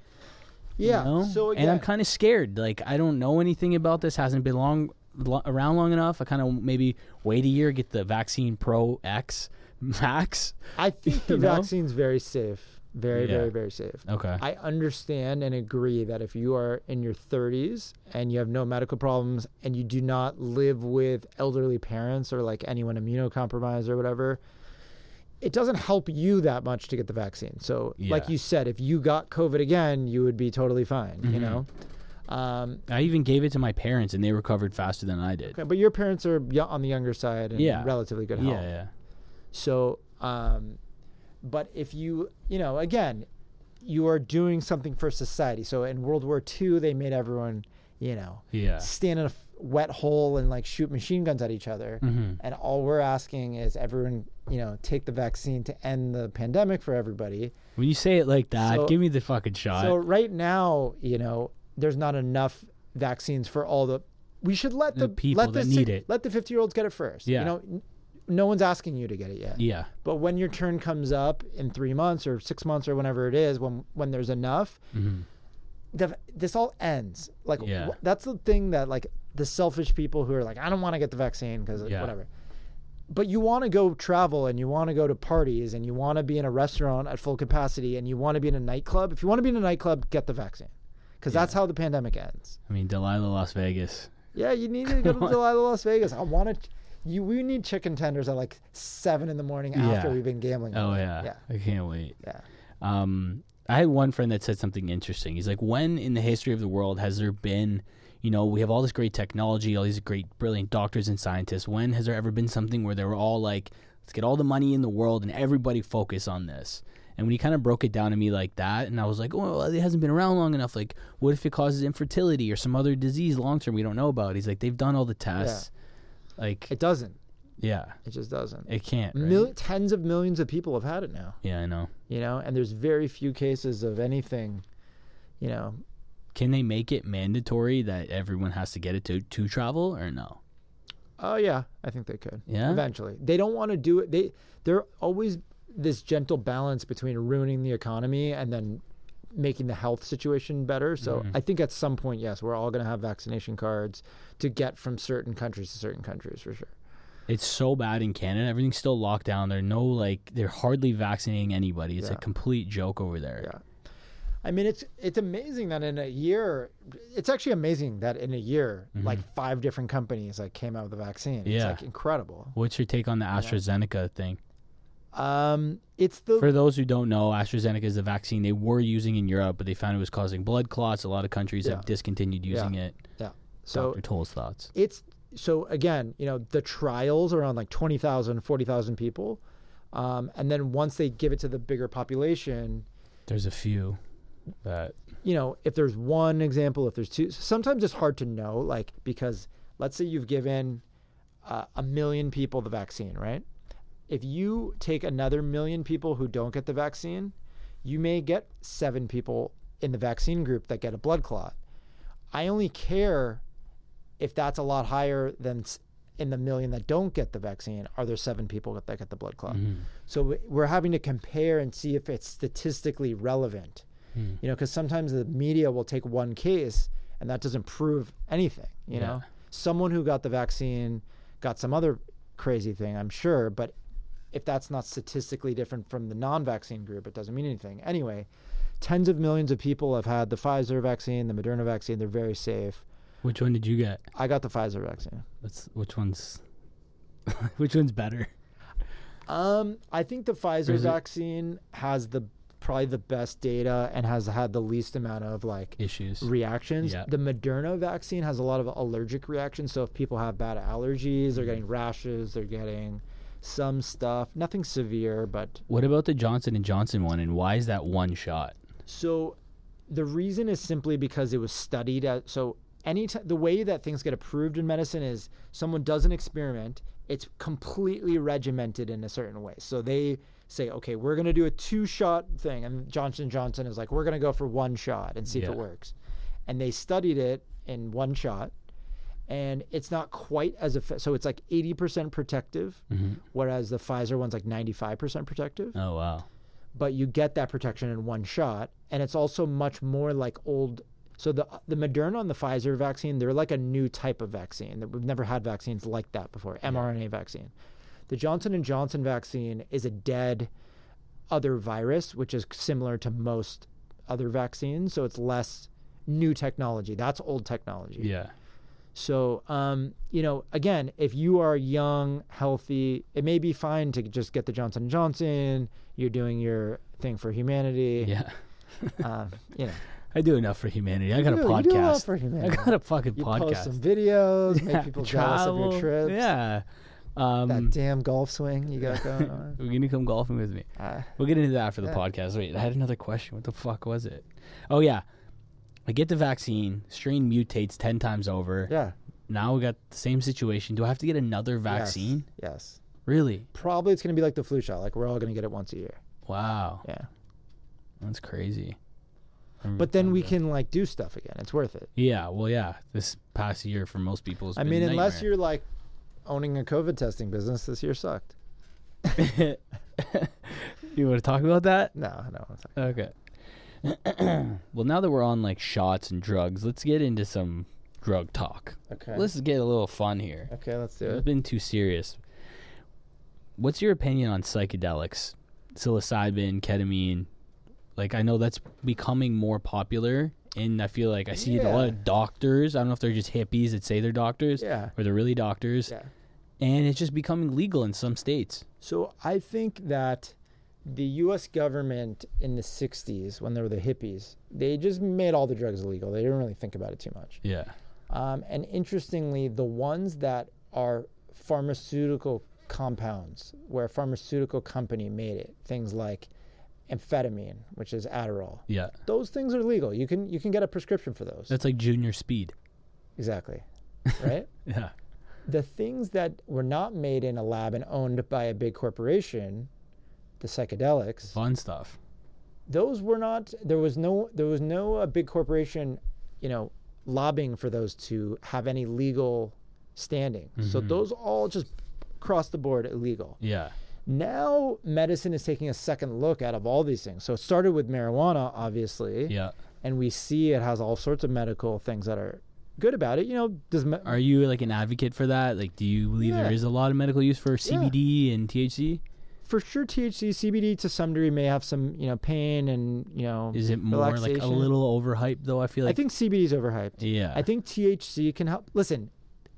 [SPEAKER 2] You
[SPEAKER 4] Yeah.
[SPEAKER 2] know?
[SPEAKER 4] So
[SPEAKER 2] and I'm kind of scared. Like I don't know anything about this. Hasn't been long lo- around long enough. I kind of maybe wait a year, get the vaccine Pro X Max.
[SPEAKER 4] I think the
[SPEAKER 2] You know?
[SPEAKER 4] vaccine's very safe. Very,
[SPEAKER 2] Yeah.
[SPEAKER 4] very, very safe.
[SPEAKER 2] Okay.
[SPEAKER 4] I understand and agree that if you are in your 30s and you have no medical problems and you do not live with elderly parents or like anyone immunocompromised or whatever, it doesn't help you that much to get the vaccine. So, like you said, if you got COVID again, you would be totally fine, you
[SPEAKER 2] Mhm.
[SPEAKER 4] know? Um,
[SPEAKER 2] I even gave it to my parents, and they recovered faster than I did.
[SPEAKER 4] okay, but your parents are on the younger side and
[SPEAKER 2] Yeah.
[SPEAKER 4] relatively good health.
[SPEAKER 2] Yeah, yeah.
[SPEAKER 4] So, um, but if you, you know, again, you are doing something for society. So in World War II, they made everyone, you know,
[SPEAKER 2] Yeah.
[SPEAKER 4] stand in a wet hole and like shoot machine guns at each other.
[SPEAKER 2] Mhm.
[SPEAKER 4] And all we're asking is everyone, you know, take the vaccine to end the pandemic for everybody.
[SPEAKER 2] When you say it like that,
[SPEAKER 4] So-
[SPEAKER 2] give me the fucking shot.
[SPEAKER 4] So right now, you know, there's not enough vaccines for all the. We should let
[SPEAKER 2] The
[SPEAKER 4] the,
[SPEAKER 2] people
[SPEAKER 4] let the
[SPEAKER 2] that
[SPEAKER 4] si-
[SPEAKER 2] need it.
[SPEAKER 4] Let the 50 year olds get it first.
[SPEAKER 2] Yeah.
[SPEAKER 4] You know, n- no one's asking you to get it yet.
[SPEAKER 2] yeah.
[SPEAKER 4] But when your turn comes up in three months or six months or whenever it is, when when there's enough,
[SPEAKER 2] Mhm.
[SPEAKER 4] the, this all ends. Like
[SPEAKER 2] Yeah.
[SPEAKER 4] wh- that's the thing that like the selfish people who are like, I don't want to get the vaccine because
[SPEAKER 2] Yeah.
[SPEAKER 4] whatever. But you want to go travel and you want to go to parties and you want to be in a restaurant at full capacity and you want to be in a nightclub. If you want to be in a nightclub, get the vaccine because that's how the pandemic ends.
[SPEAKER 2] I mean, Delilah, Las Vegas.
[SPEAKER 4] Yeah, you need to go to Delilah, Las Vegas. I want to. You we need chicken tenders at like seven in the morning after
[SPEAKER 2] Yeah.
[SPEAKER 4] we've been gambling.
[SPEAKER 2] Oh yeah.
[SPEAKER 4] yeah,
[SPEAKER 2] I can't wait.
[SPEAKER 4] yeah.
[SPEAKER 2] Um, I had one friend that said something interesting. He's like, when in the history of the world has there been, you know, we have all this great technology, all these great, brilliant doctors and scientists. When has there ever been something where they were all like, let's get all the money in the world and everybody focus on this? And when he kind of broke it down to me like that, and I was like, oh, well, it hasn't been around long enough. Like, what if it causes infertility or some other disease long term we don't know about? He's like, they've done all the tests. Like,
[SPEAKER 4] It doesn't.
[SPEAKER 2] yeah,
[SPEAKER 4] It just doesn't.
[SPEAKER 2] it can't. right?
[SPEAKER 4] Mil- tens of millions of people have had it now.
[SPEAKER 2] yeah, I know.
[SPEAKER 4] You know, and there's very few cases of anything. You know,
[SPEAKER 2] Can they make it mandatory that everyone has to get it to, to travel or no?
[SPEAKER 4] oh yeah, I think they could.
[SPEAKER 2] Yeah?
[SPEAKER 4] eventually. They don't want to do it. They they're always this gentle balance between ruining the economy and then making the health situation better. So
[SPEAKER 2] Mhm.
[SPEAKER 4] I think at some point, yes, we're all going to have vaccination cards to get from certain countries to certain countries for sure.
[SPEAKER 2] It's so bad in Canada. Everything's still locked down. They're no like they're hardly vaccinating anybody. It's a complete joke over there.
[SPEAKER 4] Yeah. I mean, it's it's amazing that in a year, it's actually amazing that in a year, like five different companies like came out with a vaccine. Yeah. It's
[SPEAKER 2] Mm-hmm.
[SPEAKER 4] Like incredible.
[SPEAKER 2] What's your take on the AstraZeneca thing?
[SPEAKER 4] Um, it's the
[SPEAKER 2] For those who don't know, AstraZeneca is the vaccine they were using in Europe, but they found it was causing blood clots. A lot of countries
[SPEAKER 4] Yeah.
[SPEAKER 2] have discontinued using
[SPEAKER 4] Yeah.
[SPEAKER 2] it.
[SPEAKER 4] yeah. So
[SPEAKER 2] Dr. Toll's thoughts.
[SPEAKER 4] it's so again, you know, the trials are on like 20,000, 40,000 people. Um, and then once they give it to the bigger population,
[SPEAKER 2] There's a few that
[SPEAKER 4] you know, if there's one example, if there's two, sometimes it's hard to know, like, because let's say you've given uh, a million people the vaccine, right? If you take another million people who don't get the vaccine, you may get seven people in the vaccine group that get a blood clot. I only care if that's a lot higher than in the million that don't get the vaccine. Are there seven people that get the blood clot? So we're having to compare and see if it's statistically relevant. You know, because sometimes the media will take one case and that doesn't prove anything. You know, someone who got the vaccine got some other crazy thing, I'm sure, but if that's not statistically different from the non-vaccine group, it doesn't mean anything. Anyway, tens of millions of people have had the Pfizer vaccine, the Moderna vaccine. They're very safe.
[SPEAKER 2] which one did you get?
[SPEAKER 4] I got the Pfizer vaccine.
[SPEAKER 2] That's which one's Which one's better?
[SPEAKER 4] Um, I think the Pfizer vaccine has the probably the best data and has had the least amount of like
[SPEAKER 2] Issues.
[SPEAKER 4] reactions.
[SPEAKER 2] Yeah.
[SPEAKER 4] The Moderna vaccine has a lot of allergic reactions. So if people have bad allergies, they're mm-hmm. getting rashes, they're getting some stuff. Nothing severe, but
[SPEAKER 2] what about the Johnson and Johnson one, and why is that one shot?
[SPEAKER 4] so the reason is simply because it was studied at so any t- the way that things get approved in medicine is someone does an experiment it's completely regimented in a certain way so they say okay we're going to do a two shot thing. And johnson johnson is like we're going to go for one shot and see if it works. And they studied it in one shot. And it's not quite as effective so it's like 80% protective mm-hmm. whereas the pfizer one's like 95% protective.
[SPEAKER 2] Oh wow.
[SPEAKER 4] but you get that protection in one shot. And it's also much more like old so the the Moderna and the Pfizer vaccine they're like a new type of vaccine. That we've never had vaccines like that before mRNA vaccine the Johnson and Johnson vaccine is a dead other virus which is similar to most other vaccines so it's less new technology that's old technology
[SPEAKER 2] Yeah.
[SPEAKER 4] so, um, you know, again, if you are young, healthy, it may be fine to just get the Johnson and Johnson. You're doing your thing for humanity.
[SPEAKER 2] Yeah.
[SPEAKER 4] Um, you know,
[SPEAKER 2] I do enough for humanity. I got
[SPEAKER 4] You
[SPEAKER 2] a
[SPEAKER 4] do- you do
[SPEAKER 2] podcast.
[SPEAKER 4] for humanity.
[SPEAKER 2] I got a fucking
[SPEAKER 4] you
[SPEAKER 2] podcast.
[SPEAKER 4] post some videos,
[SPEAKER 2] Yeah,
[SPEAKER 4] make people jealous of
[SPEAKER 2] travel.
[SPEAKER 4] your trips.
[SPEAKER 2] Yeah. Um,
[SPEAKER 4] That damn golf swing you got going on.
[SPEAKER 2] we're gonna come golfing with me.
[SPEAKER 4] Uh,
[SPEAKER 2] We'll get into that after the
[SPEAKER 4] Yeah.
[SPEAKER 2] podcast. Wait, I had another question. What the fuck was it? Oh yeah, I get the vaccine. Strain mutates ten times over.
[SPEAKER 4] yeah.
[SPEAKER 2] Now we got the same situation. Do I have to get another vaccine?
[SPEAKER 4] Yes.
[SPEAKER 2] Really?
[SPEAKER 4] Probably it's going to be like the flu shot. Like we're all going to get it once a year.
[SPEAKER 2] Wow,
[SPEAKER 4] Yeah.
[SPEAKER 2] that's crazy.
[SPEAKER 4] But then we can like do stuff again. It's worth it.
[SPEAKER 2] Yeah, well, yeah. This past year for most people has
[SPEAKER 4] I mean, unless you're like owning a COVID testing business, this year sucked.
[SPEAKER 2] you want to talk about that?
[SPEAKER 4] No, no.
[SPEAKER 2] Okay. well, now that we're on like shots and drugs, let's get into some drug talk.
[SPEAKER 4] okay.
[SPEAKER 2] Let's get a little fun here.
[SPEAKER 4] Okay, let's do it.
[SPEAKER 2] It's been too serious. What's your opinion on psychedelics? Psilocybin, ketamine. Like I know that's becoming more popular and I feel like I see a lot of doctors. I don't know if they're just hippies that say they're doctors
[SPEAKER 4] Yeah.
[SPEAKER 2] or they're really doctors.
[SPEAKER 4] Yeah.
[SPEAKER 2] And it's just becoming legal in some states.
[SPEAKER 4] So I think that the U.S. government in the '60s, when there were the hippies, they just made all the drugs illegal. They didn't really think about it too much.
[SPEAKER 2] Yeah.
[SPEAKER 4] Um, and interestingly, the ones that are pharmaceutical compounds, where a pharmaceutical company made it, things like amphetamine, which is Adderall,
[SPEAKER 2] Yeah.
[SPEAKER 4] those things are legal. You can you can get a prescription for those.
[SPEAKER 2] That's like junior speed.
[SPEAKER 4] exactly, right?
[SPEAKER 2] Yeah.
[SPEAKER 4] The things that were not made in a lab and owned by a big corporation, the psychedelics,
[SPEAKER 2] Fun stuff.
[SPEAKER 4] those were not. There was no. There was no uh, big corporation, you know, lobbying for those to have any legal standing. So those all just across the board illegal.
[SPEAKER 2] Yeah.
[SPEAKER 4] Now medicine is taking a second look out of all these things. So it started with marijuana, obviously,
[SPEAKER 2] Yeah.
[SPEAKER 4] and we see it has all sorts of medical things that are good about it. You know, does me-
[SPEAKER 2] Are you like an advocate for that? Like, do you believe there
[SPEAKER 4] Yeah.
[SPEAKER 2] is a lot of medical use for CBD and THC?
[SPEAKER 4] for sure THC, CBD to some degree may have some, you know, pain and, you know,
[SPEAKER 2] Is it more like a little overhyped though? I feel like
[SPEAKER 4] I think CBD is overhyped.
[SPEAKER 2] Yeah.
[SPEAKER 4] I think THC can help. Listen,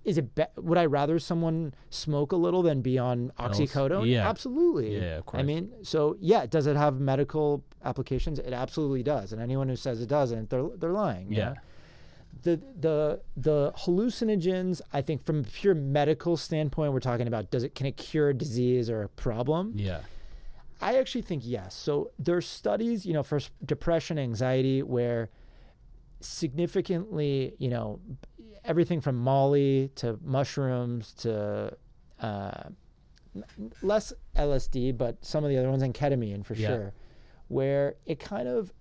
[SPEAKER 4] is it be- would I rather someone smoke a little than be on oxycodone?
[SPEAKER 2] yeah.
[SPEAKER 4] Absolutely.
[SPEAKER 2] Yeah, of course.
[SPEAKER 4] I mean, so yeah, does it have medical applications? It absolutely does. And anyone who says it doesn't, they're they're lying. you
[SPEAKER 2] Yeah.
[SPEAKER 4] know? The the the hallucinogens, I think from a pure medical standpoint, we're talking about does it can it cure a disease or a problem?
[SPEAKER 2] Yeah.
[SPEAKER 4] I actually think yes. So there's studies, you know, for depression, anxiety, where significantly, you know, everything from Molly to mushrooms to uh, less LSD, but some of the other ones and ketamine for
[SPEAKER 2] Yeah.
[SPEAKER 4] sure, where it kind of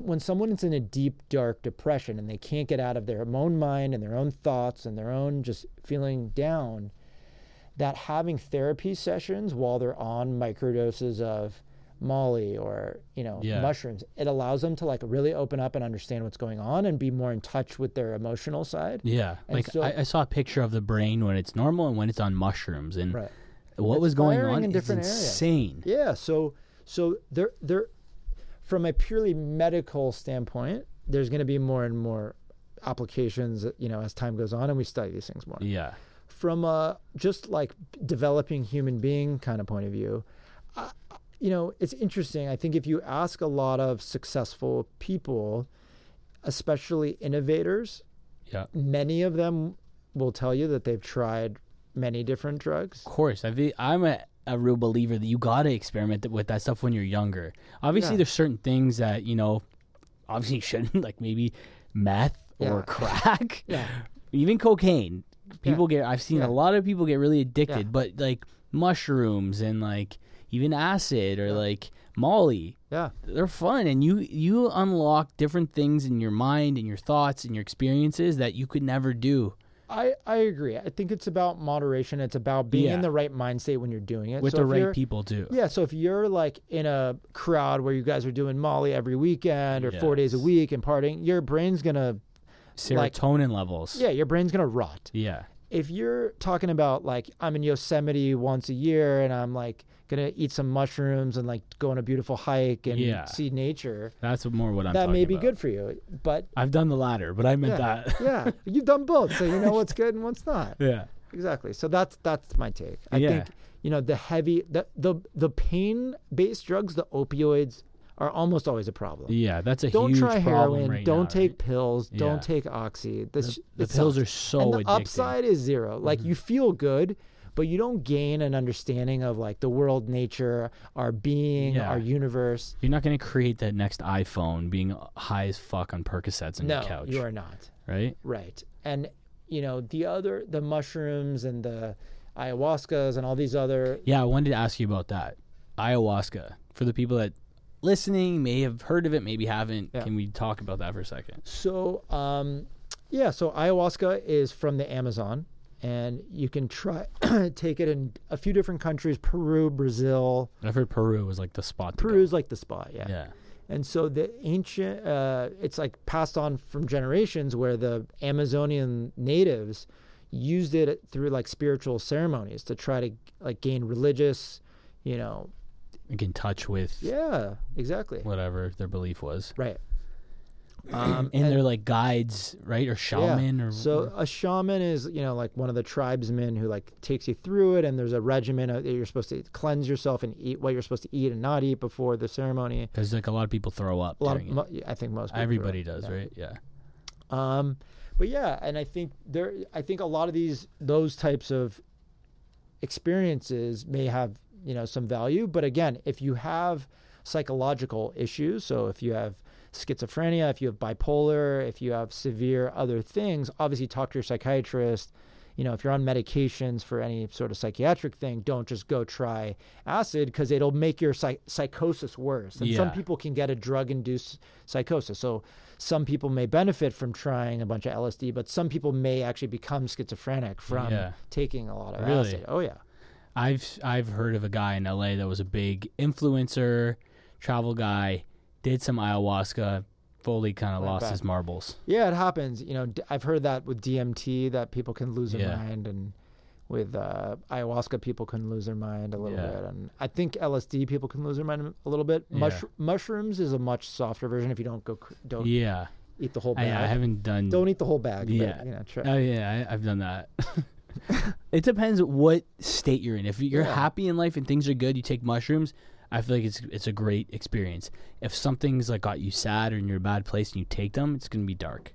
[SPEAKER 4] when someone is in a deep dark depression and they can't get out of their own mind and their own thoughts and their own just feeling down that having therapy sessions while they're on microdoses of molly or you know
[SPEAKER 2] Yeah.
[SPEAKER 4] mushrooms it allows them to like really open up and understand what's going on and be more in touch with their emotional side
[SPEAKER 2] Yeah.
[SPEAKER 4] And
[SPEAKER 2] like
[SPEAKER 4] so-
[SPEAKER 2] I, I saw a picture of the brain when it's normal and when it's on mushrooms, and
[SPEAKER 4] right
[SPEAKER 2] what
[SPEAKER 4] It's
[SPEAKER 2] was going on
[SPEAKER 4] in
[SPEAKER 2] is
[SPEAKER 4] different areas.
[SPEAKER 2] insane.
[SPEAKER 4] yeah so so there there from a purely medical standpoint there's going to be more and more applications you know as time goes on and we study these things more
[SPEAKER 2] Yeah.
[SPEAKER 4] from a just like developing human being kind of point of view, uh, you know, it's interesting. I think if you ask a lot of successful people, especially innovators,
[SPEAKER 2] Yeah.
[SPEAKER 4] many of them will tell you that they've tried many different drugs.
[SPEAKER 2] Of course, I feel, I'm a, a real believer that you got to experiment with that stuff when you're younger. Obviously,
[SPEAKER 4] Yeah.
[SPEAKER 2] there's certain things that you know, obviously you shouldn't like maybe meth or
[SPEAKER 4] Yeah.
[SPEAKER 2] crack,
[SPEAKER 4] Yeah.
[SPEAKER 2] even cocaine. People get I've seen a lot of people get really addicted, but like mushrooms and like even acid or like Molly,
[SPEAKER 4] Yeah.
[SPEAKER 2] they're fun and you you unlock different things in your mind and your thoughts and your experiences that you could never do
[SPEAKER 4] I, I agree. I think it's about moderation. It's about being
[SPEAKER 2] Yeah.
[SPEAKER 4] in the right mind state when you're doing it.
[SPEAKER 2] with
[SPEAKER 4] So
[SPEAKER 2] the right people too.
[SPEAKER 4] Yeah, so if you're like in a crowd where you guys are doing Molly every weekend or four days a week and partying, your brain's gonna like-
[SPEAKER 2] Serotonin levels.
[SPEAKER 4] yeah, your brain's gonna rot.
[SPEAKER 2] Yeah.
[SPEAKER 4] If you're talking about like I'm in Yosemite once a year and I'm like gonna eat some mushrooms and like go on a beautiful hike and
[SPEAKER 2] Yeah.
[SPEAKER 4] see nature,
[SPEAKER 2] That's more what I'm
[SPEAKER 4] that may be
[SPEAKER 2] about.
[SPEAKER 4] good for you. But
[SPEAKER 2] I've done the latter, but I meant
[SPEAKER 4] yeah,
[SPEAKER 2] that.
[SPEAKER 4] yeah, you've done both, so you know what's good and what's not.
[SPEAKER 2] yeah.
[SPEAKER 4] Exactly. So that's that's my take. I
[SPEAKER 2] Yeah.
[SPEAKER 4] think you know the heavy the the the pain based drugs, the opioids are almost always a problem.
[SPEAKER 2] Yeah, that's a huge problem.
[SPEAKER 4] Don't try heroin.
[SPEAKER 2] right
[SPEAKER 4] don't
[SPEAKER 2] now,
[SPEAKER 4] take
[SPEAKER 2] right?
[SPEAKER 4] pills. Don't take oxy. This
[SPEAKER 2] The, the pills
[SPEAKER 4] sucks.
[SPEAKER 2] are so
[SPEAKER 4] and the
[SPEAKER 2] addicting. Mm-hmm.
[SPEAKER 4] upside is zero. Like you feel good, but you don't gain an understanding of like the world, nature, our being,
[SPEAKER 2] Yeah.
[SPEAKER 4] our universe.
[SPEAKER 2] You're not going to create that next iPhone being high as fuck on Percocets on
[SPEAKER 4] no,
[SPEAKER 2] your couch,
[SPEAKER 4] you are not.
[SPEAKER 2] right?
[SPEAKER 4] Right. And you know the other the mushrooms and the ayahuascas and all these other
[SPEAKER 2] Yeah, I wanted to ask you about that ayahuasca for the people that listening may have heard of it, maybe haven't.
[SPEAKER 4] Yeah.
[SPEAKER 2] Can we talk about that for a second?
[SPEAKER 4] So, um, yeah, so ayahuasca is from the Amazon, and you can try take it in a few different countries: Peru, Brazil.
[SPEAKER 2] I've heard Peru was like the spot.
[SPEAKER 4] Peru's like the spot, yeah.
[SPEAKER 2] yeah,
[SPEAKER 4] And so the ancient, uh, it's like passed on from generations, where the Amazonian natives used it through like spiritual ceremonies to try to like gain religious, you know.
[SPEAKER 2] you can touch with
[SPEAKER 4] Yeah, exactly.
[SPEAKER 2] whatever their belief was.
[SPEAKER 4] Right. Um,
[SPEAKER 2] and, they're like guides, right, or shaman,
[SPEAKER 4] Yeah.
[SPEAKER 2] or
[SPEAKER 4] so a shaman is you know like one of the tribesmen who like takes you through it and there's a regimen of, that you're supposed to cleanse yourself and eat what you're supposed to eat and not eat before the ceremony
[SPEAKER 2] because like a lot of people throw up.
[SPEAKER 4] a lot of mo- i think most
[SPEAKER 2] Everybody does,
[SPEAKER 4] Yeah.
[SPEAKER 2] right? Yeah.
[SPEAKER 4] um but yeah and i think there i think a lot of these those types of experiences may have you know some value but again if you have psychological issues so if you have schizophrenia if you have bipolar if you have severe other things obviously talk to your psychiatrist. You know if you're on medications for any sort of psychiatric thing don't just go try acid because it'll make your psych- psychosis worse. And some people can get a drug induced psychosis. So some people may benefit from trying a bunch of lsd but some people may actually become schizophrenic from
[SPEAKER 2] Yeah.
[SPEAKER 4] taking a lot of
[SPEAKER 2] Really?
[SPEAKER 4] acid. Oh yeah.
[SPEAKER 2] I've I've heard of a guy in LA that was a big influencer, travel guy, did some ayahuasca, fully kind of lost
[SPEAKER 4] back.
[SPEAKER 2] his marbles.
[SPEAKER 4] Yeah, it happens. You know, d- I've heard that with DMT that people can lose their
[SPEAKER 2] Yeah.
[SPEAKER 4] mind, and with uh, ayahuasca people can lose their mind a little
[SPEAKER 2] Yeah.
[SPEAKER 4] bit, and I think LSD people can lose their mind a little bit.
[SPEAKER 2] Yeah.
[SPEAKER 4] Mush- mushrooms is a much softer version if you don't go cr- don't
[SPEAKER 2] Yeah,
[SPEAKER 4] eat the whole
[SPEAKER 2] I,
[SPEAKER 4] bag.
[SPEAKER 2] I haven't done.
[SPEAKER 4] don't eat the whole bag.
[SPEAKER 2] Yeah.
[SPEAKER 4] but, you know, try.
[SPEAKER 2] Oh yeah, I, I've done that. it depends what state you're in. If you're
[SPEAKER 4] Yeah.
[SPEAKER 2] happy in life and things are good, you take mushrooms. I feel like it's it's a great experience. If something's like got you sad or in your bad place and you take them, it's gonna be dark.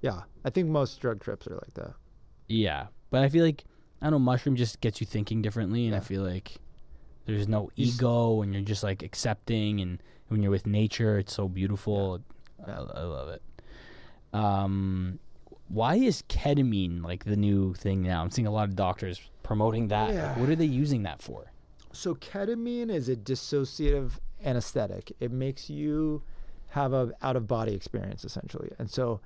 [SPEAKER 4] yeah, I think most drug trips are like that.
[SPEAKER 2] Yeah, but I feel like I don't know. Mushroom just gets you thinking differently, and I feel like there's no ego, and you're just like accepting, and when you're with nature, it's so beautiful. I, I love it. Um, why is ketamine like the new thing now? I'm seeing a lot of doctors promoting that. Like,
[SPEAKER 4] Yeah.
[SPEAKER 2] what are they using that for?
[SPEAKER 4] So ketamine is a dissociative anesthetic. It makes you have a out of body experience essentially, and so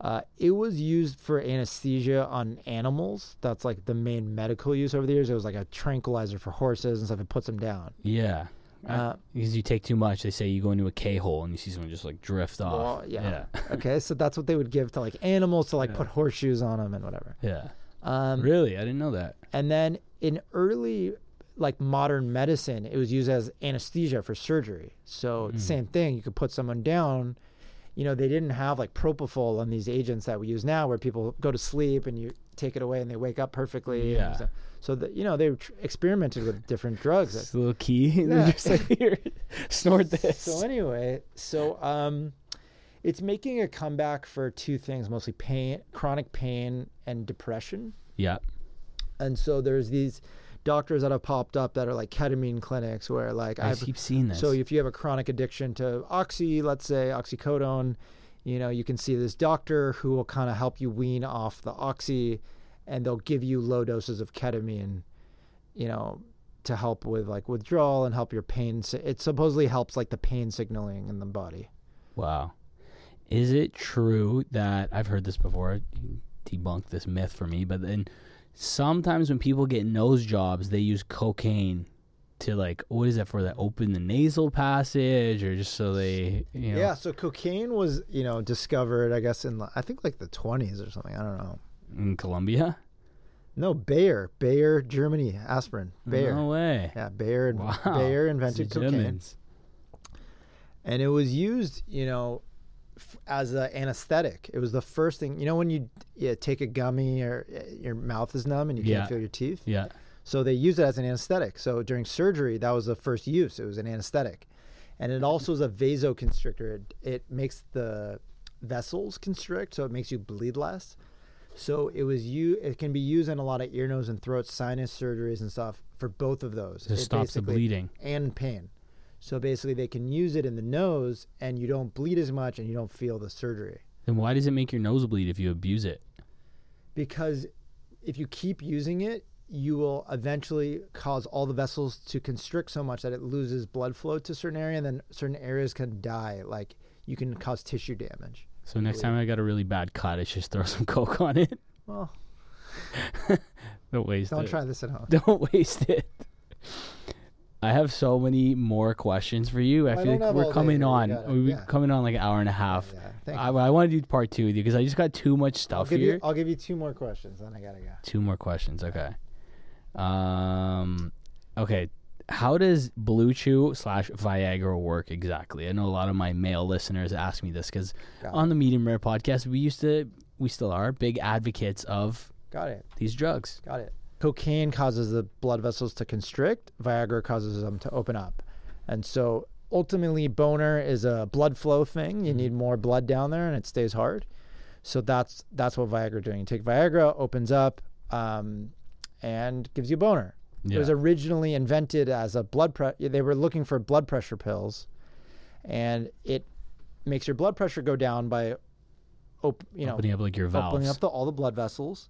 [SPEAKER 4] uh, it was used for anesthesia on animals. That's like the main medical use over the years. It was like a tranquilizer for horses and stuff. It puts them down.
[SPEAKER 2] Yeah.
[SPEAKER 4] Uh,
[SPEAKER 2] because you take too much, they say you go into a K hole and you see someone just like drift off.
[SPEAKER 4] Well, yeah. okay, so that's what they would give to like animals to like put horseshoes on them and whatever.
[SPEAKER 2] Yeah.
[SPEAKER 4] Um,
[SPEAKER 2] Really? I didn't know that.
[SPEAKER 4] And then in early like modern medicine, it was used as anesthesia for surgery. So
[SPEAKER 2] Mm.
[SPEAKER 4] same thing, you could put someone down, you know, they didn't have like propofol on these agents that we use now, where people go to sleep and you take it away and they wake up perfectly.
[SPEAKER 2] Yeah.
[SPEAKER 4] So, so that you know they tr- experimented with different drugs.
[SPEAKER 2] It's a little key.
[SPEAKER 4] Yeah.
[SPEAKER 2] Just like, here, snort this.
[SPEAKER 4] So anyway, so um, it's making a comeback for two things, mostly pain, chronic pain, and depression.
[SPEAKER 2] yeah.
[SPEAKER 4] And so there's these doctors that have popped up that are like ketamine clinics where like
[SPEAKER 2] I
[SPEAKER 4] I've
[SPEAKER 2] keep seeing this.
[SPEAKER 4] so if you have a chronic addiction to oxy, let's say oxycodone, you know, you can see this doctor who will kind of help you wean off the oxy and they'll give you low doses of ketamine, you know, to help with like withdrawal and help your pain. It supposedly helps like the pain signaling in the body.
[SPEAKER 2] Wow. Is it true that I've heard this before? Debunk this myth for me, but then sometimes when people get nose jobs, they use cocaine to like what is that for? That open the nasal passage, or just so they you know
[SPEAKER 4] Yeah, so cocaine was, you know, discovered I guess in I think like the 20s or something, I don't know.
[SPEAKER 2] in Colombia?
[SPEAKER 4] No, Bayer, Bayer, Germany, aspirin, Bayer.
[SPEAKER 2] No way.
[SPEAKER 4] Yeah, Bayer,
[SPEAKER 2] Wow.
[SPEAKER 4] Bayer invented cocaine. And it was used, you know, f- as an anesthetic. It was the first thing, you know, when you yeah, take a gummy or uh, your mouth is numb and you
[SPEAKER 2] Yeah.
[SPEAKER 4] can't feel your teeth.
[SPEAKER 2] Yeah.
[SPEAKER 4] So they use it as an anesthetic. So during surgery, that was the first use. It was an anesthetic, and it also is a vasoconstrictor. It, it makes the vessels constrict, so it makes you bleed less. So it was you. It can be used in a lot of ear, nose, and throat sinus surgeries and stuff for both of those.
[SPEAKER 2] It stops the
[SPEAKER 4] basically-
[SPEAKER 2] bleeding.
[SPEAKER 4] and pain. So basically, they can use it in the nose, and you don't bleed as much, and you don't feel the surgery.
[SPEAKER 2] Then why does it make your nose bleed if you abuse it?
[SPEAKER 4] Because if you keep using it, you will eventually cause all the vessels to constrict so much that it loses blood flow to certain area, and then certain areas can die. Like you can cause tissue damage.
[SPEAKER 2] So next time I got a really bad cut, I should just throw some coke on it.
[SPEAKER 4] Well,
[SPEAKER 2] Don't waste it.
[SPEAKER 4] don't
[SPEAKER 2] it.
[SPEAKER 4] try this at home.
[SPEAKER 2] Don't waste it. I have so many more questions for you. I
[SPEAKER 4] I
[SPEAKER 2] feel like we're coming on. We're
[SPEAKER 4] yeah.
[SPEAKER 2] coming on like an hour and a half.
[SPEAKER 4] Yeah, thank
[SPEAKER 2] I. I want to do part two with you because I just got too much
[SPEAKER 4] I'll
[SPEAKER 2] stuff here.
[SPEAKER 4] you. I'll give you two more questions, then I gotta go.
[SPEAKER 2] Two more questions. Okay. Um. Okay. How does Blue Chew slash Viagra work exactly? I know a lot of my male listeners ask me this because on the Medium Rare podcast, we used to, we still are big advocates of
[SPEAKER 4] Got it.
[SPEAKER 2] these drugs.
[SPEAKER 4] Got it. Cocaine causes the blood vessels to constrict. Viagra causes them to open up. And so ultimately, boner is a blood flow thing. You need more blood down there, and it stays hard. So that's that's what Viagra doing. You take Viagra, opens up, um, and gives you a boner. It was originally invented as a blood pressure. They were looking for blood pressure pills, and it makes your blood pressure go down by, op- you know,
[SPEAKER 2] Opening up like your valves.
[SPEAKER 4] opening up the, all the blood vessels,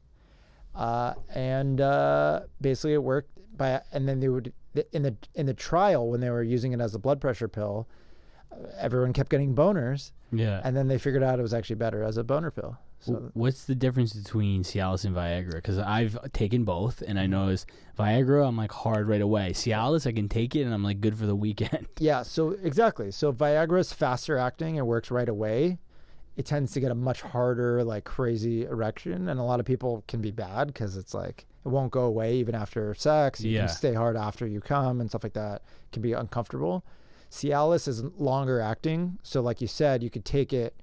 [SPEAKER 4] uh, and uh, basically it worked by. And then they would in the in the trial when they were using it as a blood pressure pill, uh, everyone kept getting boners,
[SPEAKER 2] yeah.
[SPEAKER 4] and then they figured out it was actually better as a boner pill. So
[SPEAKER 2] What's the difference between Cialis and Viagra? Because I've taken both, and I know noticed Viagra, I'm like hard right away. Cialis, I can take it, and I'm like good for the weekend.
[SPEAKER 4] yeah, so exactly. So Viagra is faster acting; it works right away. It tends to get a much harder, like crazy erection, and a lot of people can be bad because it's like it won't go away even after sex. You
[SPEAKER 2] Yeah.
[SPEAKER 4] can stay hard after you come and stuff like that. It can be uncomfortable. Cialis is longer acting, so like you said, you could take it,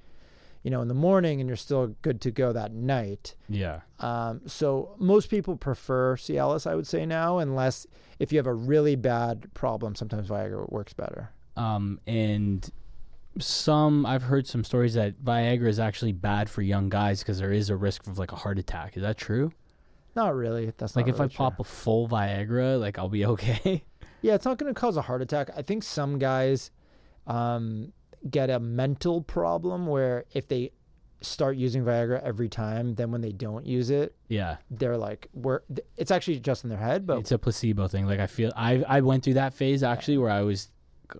[SPEAKER 4] you know, in the morning and you're still good to go that night.
[SPEAKER 2] Yeah.
[SPEAKER 4] Um, so most people prefer Cialis, I would say now, unless if you have a really bad problem, sometimes Viagra works better.
[SPEAKER 2] Um, and some I've heard some stories that Viagra is actually bad for young guys because there is a risk of like a heart attack. Is that true?
[SPEAKER 4] Not really. That's
[SPEAKER 2] Like if
[SPEAKER 4] really
[SPEAKER 2] I pop
[SPEAKER 4] true.
[SPEAKER 2] a full Viagra, like I'll be okay.
[SPEAKER 4] yeah, it's not going to cause a heart attack. I think some guys um, get a mental problem where if they start using Viagra every time, then when they don't use it,
[SPEAKER 2] yeah.
[SPEAKER 4] they're like, "We're." It's actually just in their head, but
[SPEAKER 2] it's a placebo thing. Like I feel I I went through that phase actually where I was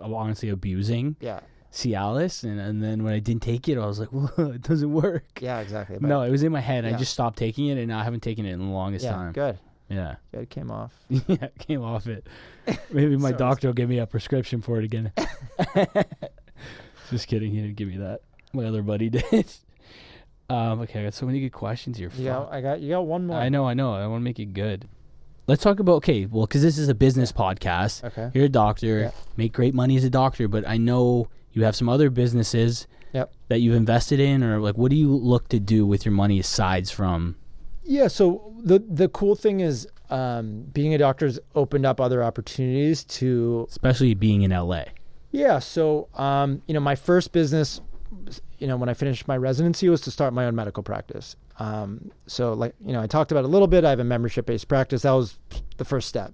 [SPEAKER 2] honestly abusing
[SPEAKER 4] yeah,
[SPEAKER 2] Cialis, and and then when I didn't take it, I was like, well, it doesn't work.
[SPEAKER 4] yeah, exactly. But
[SPEAKER 2] No, it was in my head. I
[SPEAKER 4] Yeah.
[SPEAKER 2] just stopped taking it, and now I haven't taken it in the longest
[SPEAKER 4] yeah,
[SPEAKER 2] time.
[SPEAKER 4] good.
[SPEAKER 2] Yeah,
[SPEAKER 4] Good, it came off.
[SPEAKER 2] yeah, it came off it. Maybe my
[SPEAKER 4] Sorry.
[SPEAKER 2] doctor will give me a prescription for it again. just kidding. He didn't give me that. My other buddy did. Um, okay, I got so many good questions here.
[SPEAKER 4] Yeah,
[SPEAKER 2] Fuck.
[SPEAKER 4] I got you. Got one more.
[SPEAKER 2] I know, I know. I want to make it good. Let's talk about okay. Well, because this is a business podcast.
[SPEAKER 4] Okay.
[SPEAKER 2] You're a doctor.
[SPEAKER 4] Yeah.
[SPEAKER 2] Make great money as a doctor, but I know You have some other businesses
[SPEAKER 4] Yep.
[SPEAKER 2] that you've invested in, or like what do you look to do with your money aside from?
[SPEAKER 4] Yeah. So the the cool thing is, um, being a doctor's opened up other opportunities to
[SPEAKER 2] Especially being in LA.
[SPEAKER 4] Yeah. So, um, you know, my first business, you know, when I finished my residency was to start my own medical practice. Um, so, like, you know, I talked about a little bit. I have a membership based practice. That was the first step.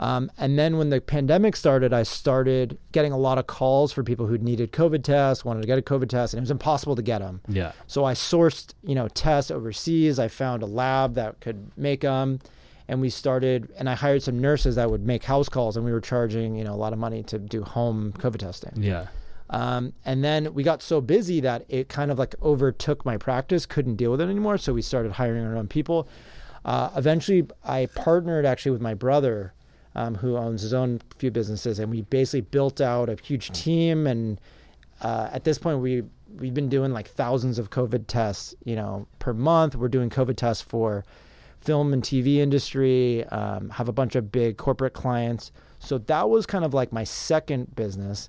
[SPEAKER 4] Um, and then when the pandemic started, I started getting a lot of calls for people who needed COVID tests, wanted to get a COVID test, and it was impossible to get them.
[SPEAKER 2] Yeah.
[SPEAKER 4] So I sourced, you know, tests overseas. I found a lab that could make them, and we started. And I hired some nurses that would make house calls, and we were charging, you know, a lot of money to do home COVID testing.
[SPEAKER 2] Yeah.
[SPEAKER 4] Um, and then we got so busy that it kind of like overtook my practice. Couldn't deal with it anymore, so we started hiring our own people. Uh, eventually, I partnered actually with my brother, um, who owns his own few businesses, and we basically built out a huge team. And uh, at this point, we we've been doing like thousands of COVID tests, you know, per month. We're doing COVID tests for film and TV industry. Um, have a bunch of big corporate clients. So that was kind of like my second business.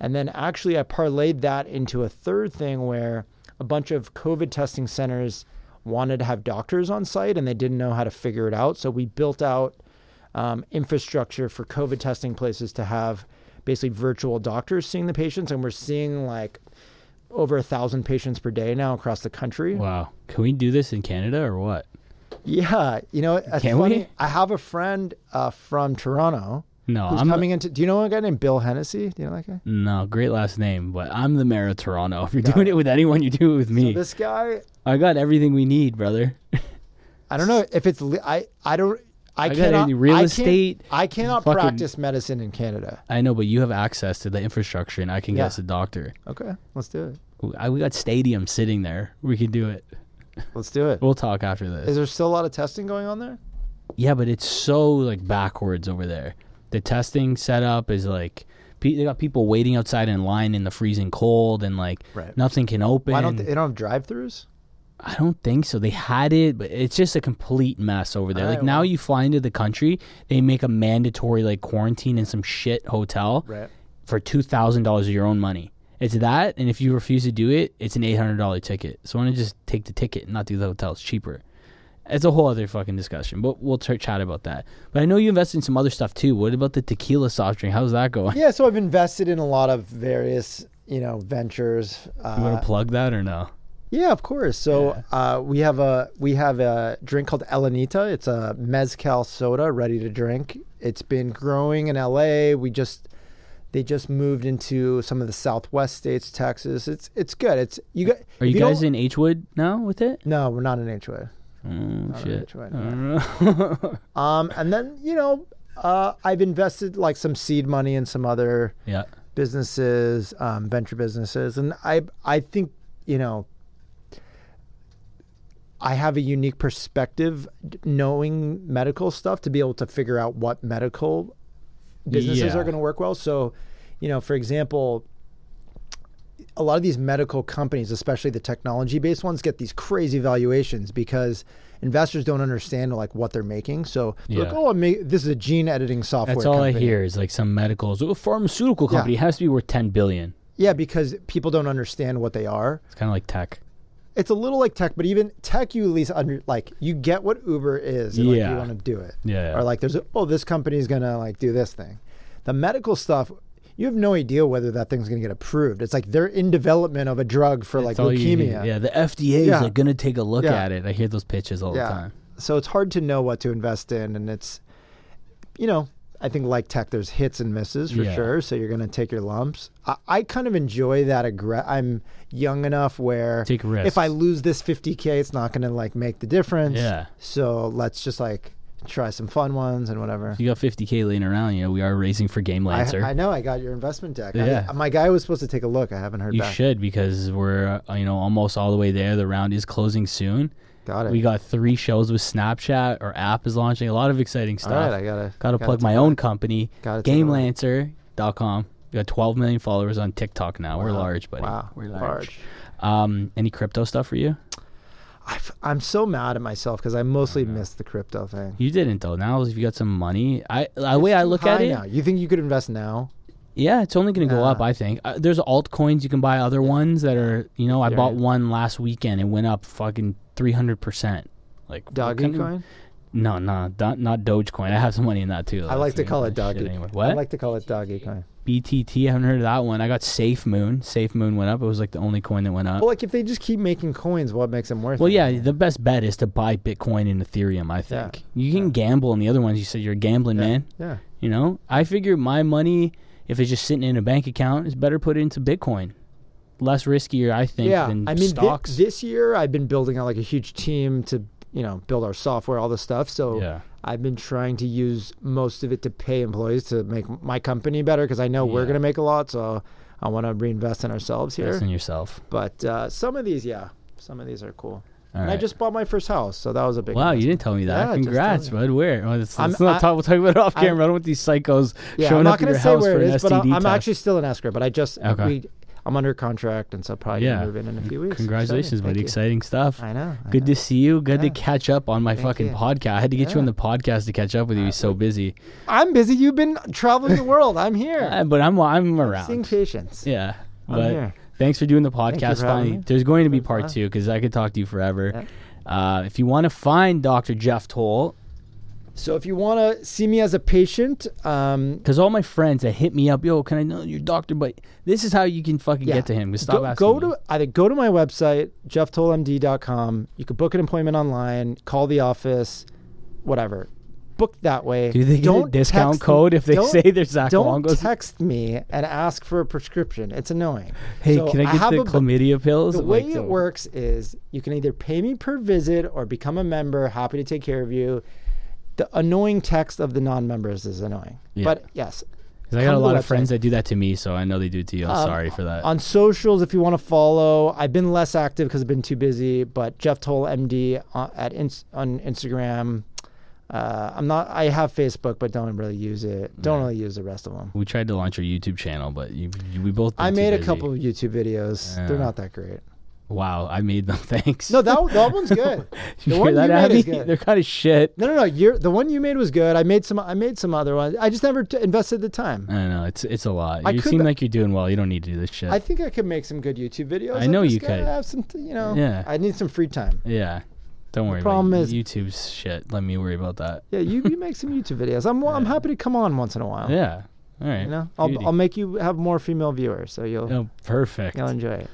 [SPEAKER 4] And then actually, I parlayed that into a third thing where a bunch of COVID testing centers wanted to have doctors on site and they didn't know how to figure it out. So we built out um, infrastructure for COVID testing places to have basically virtual doctors seeing the patients. And we're seeing like over a thousand patients per day now across the country.
[SPEAKER 2] Wow. Can we do this in Canada or what?
[SPEAKER 4] Yeah. You know,
[SPEAKER 2] Can
[SPEAKER 4] funny.
[SPEAKER 2] we?
[SPEAKER 4] I have a friend uh, from Toronto
[SPEAKER 2] No,
[SPEAKER 4] who's
[SPEAKER 2] I'm
[SPEAKER 4] coming into. Do you know a guy named Bill Hennessy? Do you know that guy?
[SPEAKER 2] no great last name, but I'm the mayor of Toronto. If you're doing it with anyone, you do it with me.
[SPEAKER 4] So this guy,
[SPEAKER 2] I got everything we need, brother.
[SPEAKER 4] I don't know if it's. I I don't. I,
[SPEAKER 2] I got
[SPEAKER 4] cannot.
[SPEAKER 2] any real
[SPEAKER 4] I
[SPEAKER 2] estate,
[SPEAKER 4] I cannot
[SPEAKER 2] fucking-
[SPEAKER 4] practice medicine in Canada.
[SPEAKER 2] I know, but you have access to the infrastructure, and I can
[SPEAKER 4] Yeah.
[SPEAKER 2] get us a doctor.
[SPEAKER 4] Okay, let's do it.
[SPEAKER 2] I, we got stadiums sitting there. We can do it.
[SPEAKER 4] Let's do it.
[SPEAKER 2] We'll talk after this.
[SPEAKER 4] Is there still a lot of testing going on there?
[SPEAKER 2] Yeah, but it's so like backwards over there. The testing setup is like pe- they got people waiting outside in line in the freezing cold, and like
[SPEAKER 4] Right.
[SPEAKER 2] nothing can open.
[SPEAKER 4] Why don't they, they don't have drive-throughs?
[SPEAKER 2] I don't think so. They had it, but it's just a complete mess over there. Like now,
[SPEAKER 4] well.
[SPEAKER 2] you fly into the country, they make a mandatory like quarantine in some shit hotel
[SPEAKER 4] Right.
[SPEAKER 2] for two thousand dollars of your own money. It's that, and if you refuse to do it, it's an eight hundred dollar ticket. So why don't you just take the ticket and not do the hotel? It's cheaper. It's a whole other fucking discussion, but we'll ch- chat about that. But I know you invested in some other stuff too. What about the tequila soft drink? How's that going?
[SPEAKER 4] Yeah, so I've invested in a lot of various, you know, ventures. Uh,
[SPEAKER 2] You want to plug that or no?
[SPEAKER 4] Yeah, of course. So uh, we have a we have a drink called Elenita. It's a mezcal soda, ready to drink. It's been growing in LA. We just they just moved into some of the Southwest states, Texas. It's it's good. It's you got.
[SPEAKER 2] Are
[SPEAKER 4] if
[SPEAKER 2] you guys in Hwood now with it?
[SPEAKER 4] No, we're not in HOA. Not in
[SPEAKER 2] shit!
[SPEAKER 4] HOA,
[SPEAKER 2] I
[SPEAKER 4] no.
[SPEAKER 2] don't know.
[SPEAKER 4] Um, and then you know, uh, I've invested like some seed money in some other
[SPEAKER 2] yeah,
[SPEAKER 4] businesses, um, venture businesses, and I I think you know I have a unique perspective knowing medical stuff to be able to figure out what medical businesses
[SPEAKER 2] Yeah.
[SPEAKER 4] are going to work well. So, you know, for example, a lot of these medical companies, especially the technology based ones, get these crazy valuations because investors don't understand like what they're making. So, they're like, oh, ma- this is a gene editing software.
[SPEAKER 2] that's all I hear is like some medicals. A pharmaceutical
[SPEAKER 4] Yeah.
[SPEAKER 2] company has to be worth ten billion.
[SPEAKER 4] Yeah, because people don't understand what they are.
[SPEAKER 2] It's kind of like tech.
[SPEAKER 4] It's a little like tech, but even tech, you at least under like you get what Uber is, and like you want to do it.
[SPEAKER 2] Yeah, yeah.
[SPEAKER 4] Or like there's a, oh this company is gonna like do this thing. The medical stuff, you have no idea whether that thing's gonna get approved. It's like they're in development of a drug for like
[SPEAKER 2] That's all you
[SPEAKER 4] leukemia.
[SPEAKER 2] Yeah, the FDA
[SPEAKER 4] Yeah.
[SPEAKER 2] is like gonna take a look
[SPEAKER 4] Yeah.
[SPEAKER 2] at it. I hear those pitches all the time.
[SPEAKER 4] So it's hard to know what to invest in, and it's, you know, I think like tech, there's hits and misses for
[SPEAKER 2] Yeah.
[SPEAKER 4] sure. So you're gonna take your lumps. I, I kind of enjoy that. Aggre- I'm young enough where
[SPEAKER 2] Take risks.
[SPEAKER 4] if I lose this 50k, it's not gonna like make the difference.
[SPEAKER 2] Yeah.
[SPEAKER 4] So let's just like try some fun ones and whatever.
[SPEAKER 2] You got 50k laying around, you know we are raising for Game
[SPEAKER 4] I,
[SPEAKER 2] Lancer.
[SPEAKER 4] I know I got your investment deck. I-
[SPEAKER 2] Yeah.
[SPEAKER 4] my guy was supposed to take a look. I haven't heard
[SPEAKER 2] you
[SPEAKER 4] back.
[SPEAKER 2] should because we're uh, you know almost all the way there. The round is closing soon.
[SPEAKER 4] Got it.
[SPEAKER 2] We got three shows with Snapchat. Our app is launching. A lot of exciting stuff.
[SPEAKER 4] right, I gotta
[SPEAKER 2] Gotta
[SPEAKER 4] gotta
[SPEAKER 2] plug my own company,
[SPEAKER 4] Gotta take.
[SPEAKER 2] GameLancer.com. We got 12 million followers on TikTok now. We're large, buddy.
[SPEAKER 4] Wow,
[SPEAKER 2] We're
[SPEAKER 4] large.
[SPEAKER 2] Um, any crypto stuff for you?
[SPEAKER 4] I've, I'm so mad at myself because I mostly missed the crypto thing.
[SPEAKER 2] You didn't though. Now if you got some money, I the way I look at it,
[SPEAKER 4] now. You think you could invest now?
[SPEAKER 2] Yeah, it's only going to go
[SPEAKER 4] Yeah.
[SPEAKER 2] up. I think uh, there's altcoins you can buy. Other ones that are, you know, I
[SPEAKER 4] Yeah,
[SPEAKER 2] bought
[SPEAKER 4] yeah.
[SPEAKER 2] one last weekend. It went up fucking three hundred percent. Like what
[SPEAKER 4] Doggy
[SPEAKER 2] kind of-
[SPEAKER 4] coin.
[SPEAKER 2] No, no, not, not Dogecoin. I have some money in that too.
[SPEAKER 4] I like to call it doggy.
[SPEAKER 2] Anyway.
[SPEAKER 4] I like to call it doggy coin.
[SPEAKER 2] BTT. I haven't heard of that one. I got Safe Moon. Safe Moon went up. It was like the only coin that went up.
[SPEAKER 4] Well, like if they just keep making coins, what makes them worth?
[SPEAKER 2] Well, yeah, the best bet is to buy Bitcoin and Ethereum. I think you can gamble on the other ones. You said you're a gambling
[SPEAKER 4] Yeah.
[SPEAKER 2] man.
[SPEAKER 4] yeah.
[SPEAKER 2] You know, I figure my money, if it's just sitting in a bank account, it's better put into Bitcoin. Less riskier, I think,
[SPEAKER 4] yeah,
[SPEAKER 2] than
[SPEAKER 4] I mean,
[SPEAKER 2] stocks.
[SPEAKER 4] this year I've been building out like a huge team to, you know, build our software, all this stuff. So
[SPEAKER 2] yeah,
[SPEAKER 4] I've been trying to use most of it to pay employees to make my company better because I know we're going to make a lot. So I want to reinvest in ourselves here.
[SPEAKER 2] invest in yourself.
[SPEAKER 4] But uh, some of these, yeah, some of these are cool.
[SPEAKER 2] All
[SPEAKER 4] and I just bought my first house, so that was a big.
[SPEAKER 2] Wow, you didn't tell me that.
[SPEAKER 4] Yeah,
[SPEAKER 2] Congrats, bud. Where? Well, let's,
[SPEAKER 4] I'm-
[SPEAKER 2] let's not
[SPEAKER 4] I-
[SPEAKER 2] talk. We'll talk about it off
[SPEAKER 4] I'm-
[SPEAKER 2] camera. I don't want these psychos
[SPEAKER 4] Yeah,
[SPEAKER 2] showing
[SPEAKER 4] I'm
[SPEAKER 2] up
[SPEAKER 4] not
[SPEAKER 2] at
[SPEAKER 4] going
[SPEAKER 2] your
[SPEAKER 4] to say
[SPEAKER 2] house
[SPEAKER 4] where
[SPEAKER 2] for
[SPEAKER 4] it
[SPEAKER 2] an
[SPEAKER 4] is, but I-
[SPEAKER 2] STD
[SPEAKER 4] I'm
[SPEAKER 2] test.
[SPEAKER 4] actually still in escrow. But I just
[SPEAKER 2] Okay.
[SPEAKER 4] we, I'm under contract, and so probably
[SPEAKER 2] Yeah.
[SPEAKER 4] move in in a few weeks.
[SPEAKER 2] Congratulations, buddy! Exciting stuff.
[SPEAKER 4] I know. I
[SPEAKER 2] Good
[SPEAKER 4] know.
[SPEAKER 2] to see you. Good
[SPEAKER 4] Yeah.
[SPEAKER 2] to catch up on my
[SPEAKER 4] Thank
[SPEAKER 2] fucking
[SPEAKER 4] you.
[SPEAKER 2] podcast. I had to get you on the podcast to catch up with you. He's so busy.
[SPEAKER 4] I'm busy. You've been traveling the world. I'm here.
[SPEAKER 2] Uh, but I'm I'm
[SPEAKER 4] Seeing
[SPEAKER 2] around.
[SPEAKER 4] patients.
[SPEAKER 2] Yeah.
[SPEAKER 4] I'm
[SPEAKER 2] But
[SPEAKER 4] here.
[SPEAKER 2] Thanks for doing the podcast. Finally,
[SPEAKER 4] me.
[SPEAKER 2] there's going to be part two because I could talk to you forever.
[SPEAKER 4] Yeah.
[SPEAKER 2] Uh, if you want to find Dr. Jeff Toll,
[SPEAKER 4] So if you want to see me as a patient, um,
[SPEAKER 2] because all my friends that hit me up, yo, can I know your doctor? But this is how you can fucking
[SPEAKER 4] yeah,
[SPEAKER 2] get to him. Just Stop
[SPEAKER 4] go,
[SPEAKER 2] asking
[SPEAKER 4] go
[SPEAKER 2] me.
[SPEAKER 4] to either go to my website jefftollmd.com. You could book an appointment online, call the office, whatever. Book that way.
[SPEAKER 2] Do they get
[SPEAKER 4] don't
[SPEAKER 2] a discount
[SPEAKER 4] me-
[SPEAKER 2] code if they say they're Zach
[SPEAKER 4] Don't
[SPEAKER 2] Longo's?
[SPEAKER 4] text me and ask for a prescription. It's annoying.
[SPEAKER 2] hey,
[SPEAKER 4] So
[SPEAKER 2] can I get
[SPEAKER 4] have
[SPEAKER 2] the
[SPEAKER 4] a-
[SPEAKER 2] chlamydia pills?
[SPEAKER 4] The way
[SPEAKER 2] Like
[SPEAKER 4] it
[SPEAKER 2] the-
[SPEAKER 4] works is you can either pay me per visit or become a member. Happy to take care of you. The annoying text of the non-members is annoying.
[SPEAKER 2] Yeah.
[SPEAKER 4] But yes,
[SPEAKER 2] I got a lot of friends that do that to me, so I know they do it to you. I'm
[SPEAKER 4] Um,
[SPEAKER 2] sorry for that.
[SPEAKER 4] on socials if you want to follow. I've been less active because I've been too busy. But Jeff Toll MD on, at ins, on Instagram. Uh, I'm not. I have Facebook, but don't really use it. Don't really use the rest of them.
[SPEAKER 2] we tried to launch our YouTube channel, but you, you- we both.
[SPEAKER 4] I made a
[SPEAKER 2] busy.
[SPEAKER 4] couple of YouTube videos. They're not that great.
[SPEAKER 2] Wow, I made them. Thanks.
[SPEAKER 4] No, that that one's good.
[SPEAKER 2] you
[SPEAKER 4] the
[SPEAKER 2] hear
[SPEAKER 4] one
[SPEAKER 2] that,
[SPEAKER 4] you made
[SPEAKER 2] Abby?
[SPEAKER 4] is good.
[SPEAKER 2] They're kind of shit.
[SPEAKER 4] No, no, no. You're, the one you made was good. I made some. I made some other ones. I just never t- invested the time.
[SPEAKER 2] I know. It's it's a lot.
[SPEAKER 4] I
[SPEAKER 2] you
[SPEAKER 4] could-
[SPEAKER 2] seem like you're doing well. You don't need to do this shit.
[SPEAKER 4] I think I could make some good YouTube videos.
[SPEAKER 2] I know you could.
[SPEAKER 4] Have some, you know.
[SPEAKER 2] Yeah.
[SPEAKER 4] I need some free time.
[SPEAKER 2] yeah. Don't worry.
[SPEAKER 4] problem
[SPEAKER 2] about
[SPEAKER 4] is-
[SPEAKER 2] YouTube's shit. Let me worry about that.
[SPEAKER 4] Yeah, you, you make some YouTube videos. I'm I'm happy to come on once in a while.
[SPEAKER 2] Yeah. All right.
[SPEAKER 4] You know, I'll I'll make you have more female viewers, so you'll
[SPEAKER 2] Oh, perfect.
[SPEAKER 4] you'll enjoy it.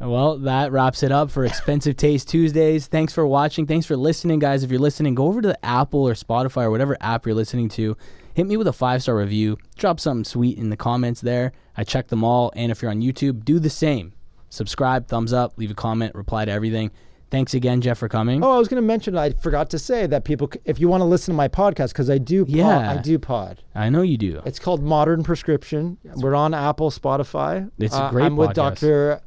[SPEAKER 2] Well, that wraps it up for Expensive Taste Tuesdays. Thanks for watching. Thanks for listening, guys. If you're listening, go over to the Apple or Spotify or whatever app you're listening to. Hit me with a five star review. Drop something sweet in the comments there. I check them all. And if you're on YouTube, do the same. Subscribe, thumbs up, leave a comment, reply to everything. Thanks again, Jeff, for coming.
[SPEAKER 4] Oh, I was going to mention. I forgot to say that people, c- if you want to listen to my podcast, because I do, pod,
[SPEAKER 2] Yeah.
[SPEAKER 4] I do pod.
[SPEAKER 2] I know you do.
[SPEAKER 4] It's called Modern Prescription. We're on Apple, Spotify.
[SPEAKER 2] It's a
[SPEAKER 4] Uh,
[SPEAKER 2] great
[SPEAKER 4] I'm with
[SPEAKER 2] podcast.
[SPEAKER 4] Dr.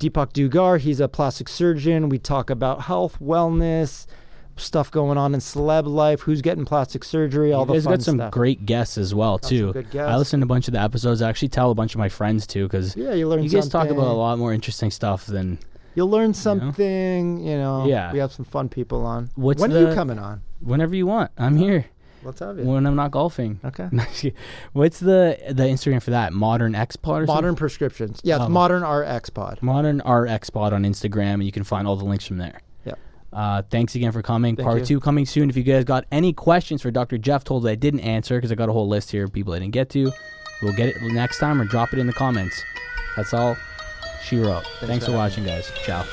[SPEAKER 4] Deepak Dugar. He's a plastic surgeon. We talk about health, wellness, stuff going on in celeb life, who's getting plastic surgery, all
[SPEAKER 2] you
[SPEAKER 4] the
[SPEAKER 2] guys
[SPEAKER 4] fun
[SPEAKER 2] got some
[SPEAKER 4] stuff.
[SPEAKER 2] great guests as well too.
[SPEAKER 4] good
[SPEAKER 2] I
[SPEAKER 4] guests.
[SPEAKER 2] listened to a bunch of the episodes. I actually tell a bunch of my friends too because
[SPEAKER 4] yeah, you learn
[SPEAKER 2] you guys talk about a lot more interesting stuff than
[SPEAKER 4] You'll learn something, you know.
[SPEAKER 2] Yeah.
[SPEAKER 4] We have some fun people on.
[SPEAKER 2] What's
[SPEAKER 4] when are
[SPEAKER 2] the-
[SPEAKER 4] you coming on?
[SPEAKER 2] whenever you want. I'm here
[SPEAKER 4] Let's have you.
[SPEAKER 2] when I'm not golfing.
[SPEAKER 4] Okay.
[SPEAKER 2] What's the the Instagram for that? Modern X Pod or
[SPEAKER 4] Modern
[SPEAKER 2] something?
[SPEAKER 4] prescriptions. Yeah, it's
[SPEAKER 2] Um,
[SPEAKER 4] Modern RX Pod.
[SPEAKER 2] Modern RX Pod on Instagram, and you can find all the links from there.
[SPEAKER 4] Yeah.
[SPEAKER 2] Uh, thanks again for coming. Part
[SPEAKER 4] you.
[SPEAKER 2] two coming soon. If you guys got any questions for Dr. Jeff Toll that I didn't answer because I got a whole list here of people I didn't get to, we'll get it next time or drop it in the comments. That's all she wrote. Thanks,
[SPEAKER 4] for
[SPEAKER 2] for watching, guys. Ciao.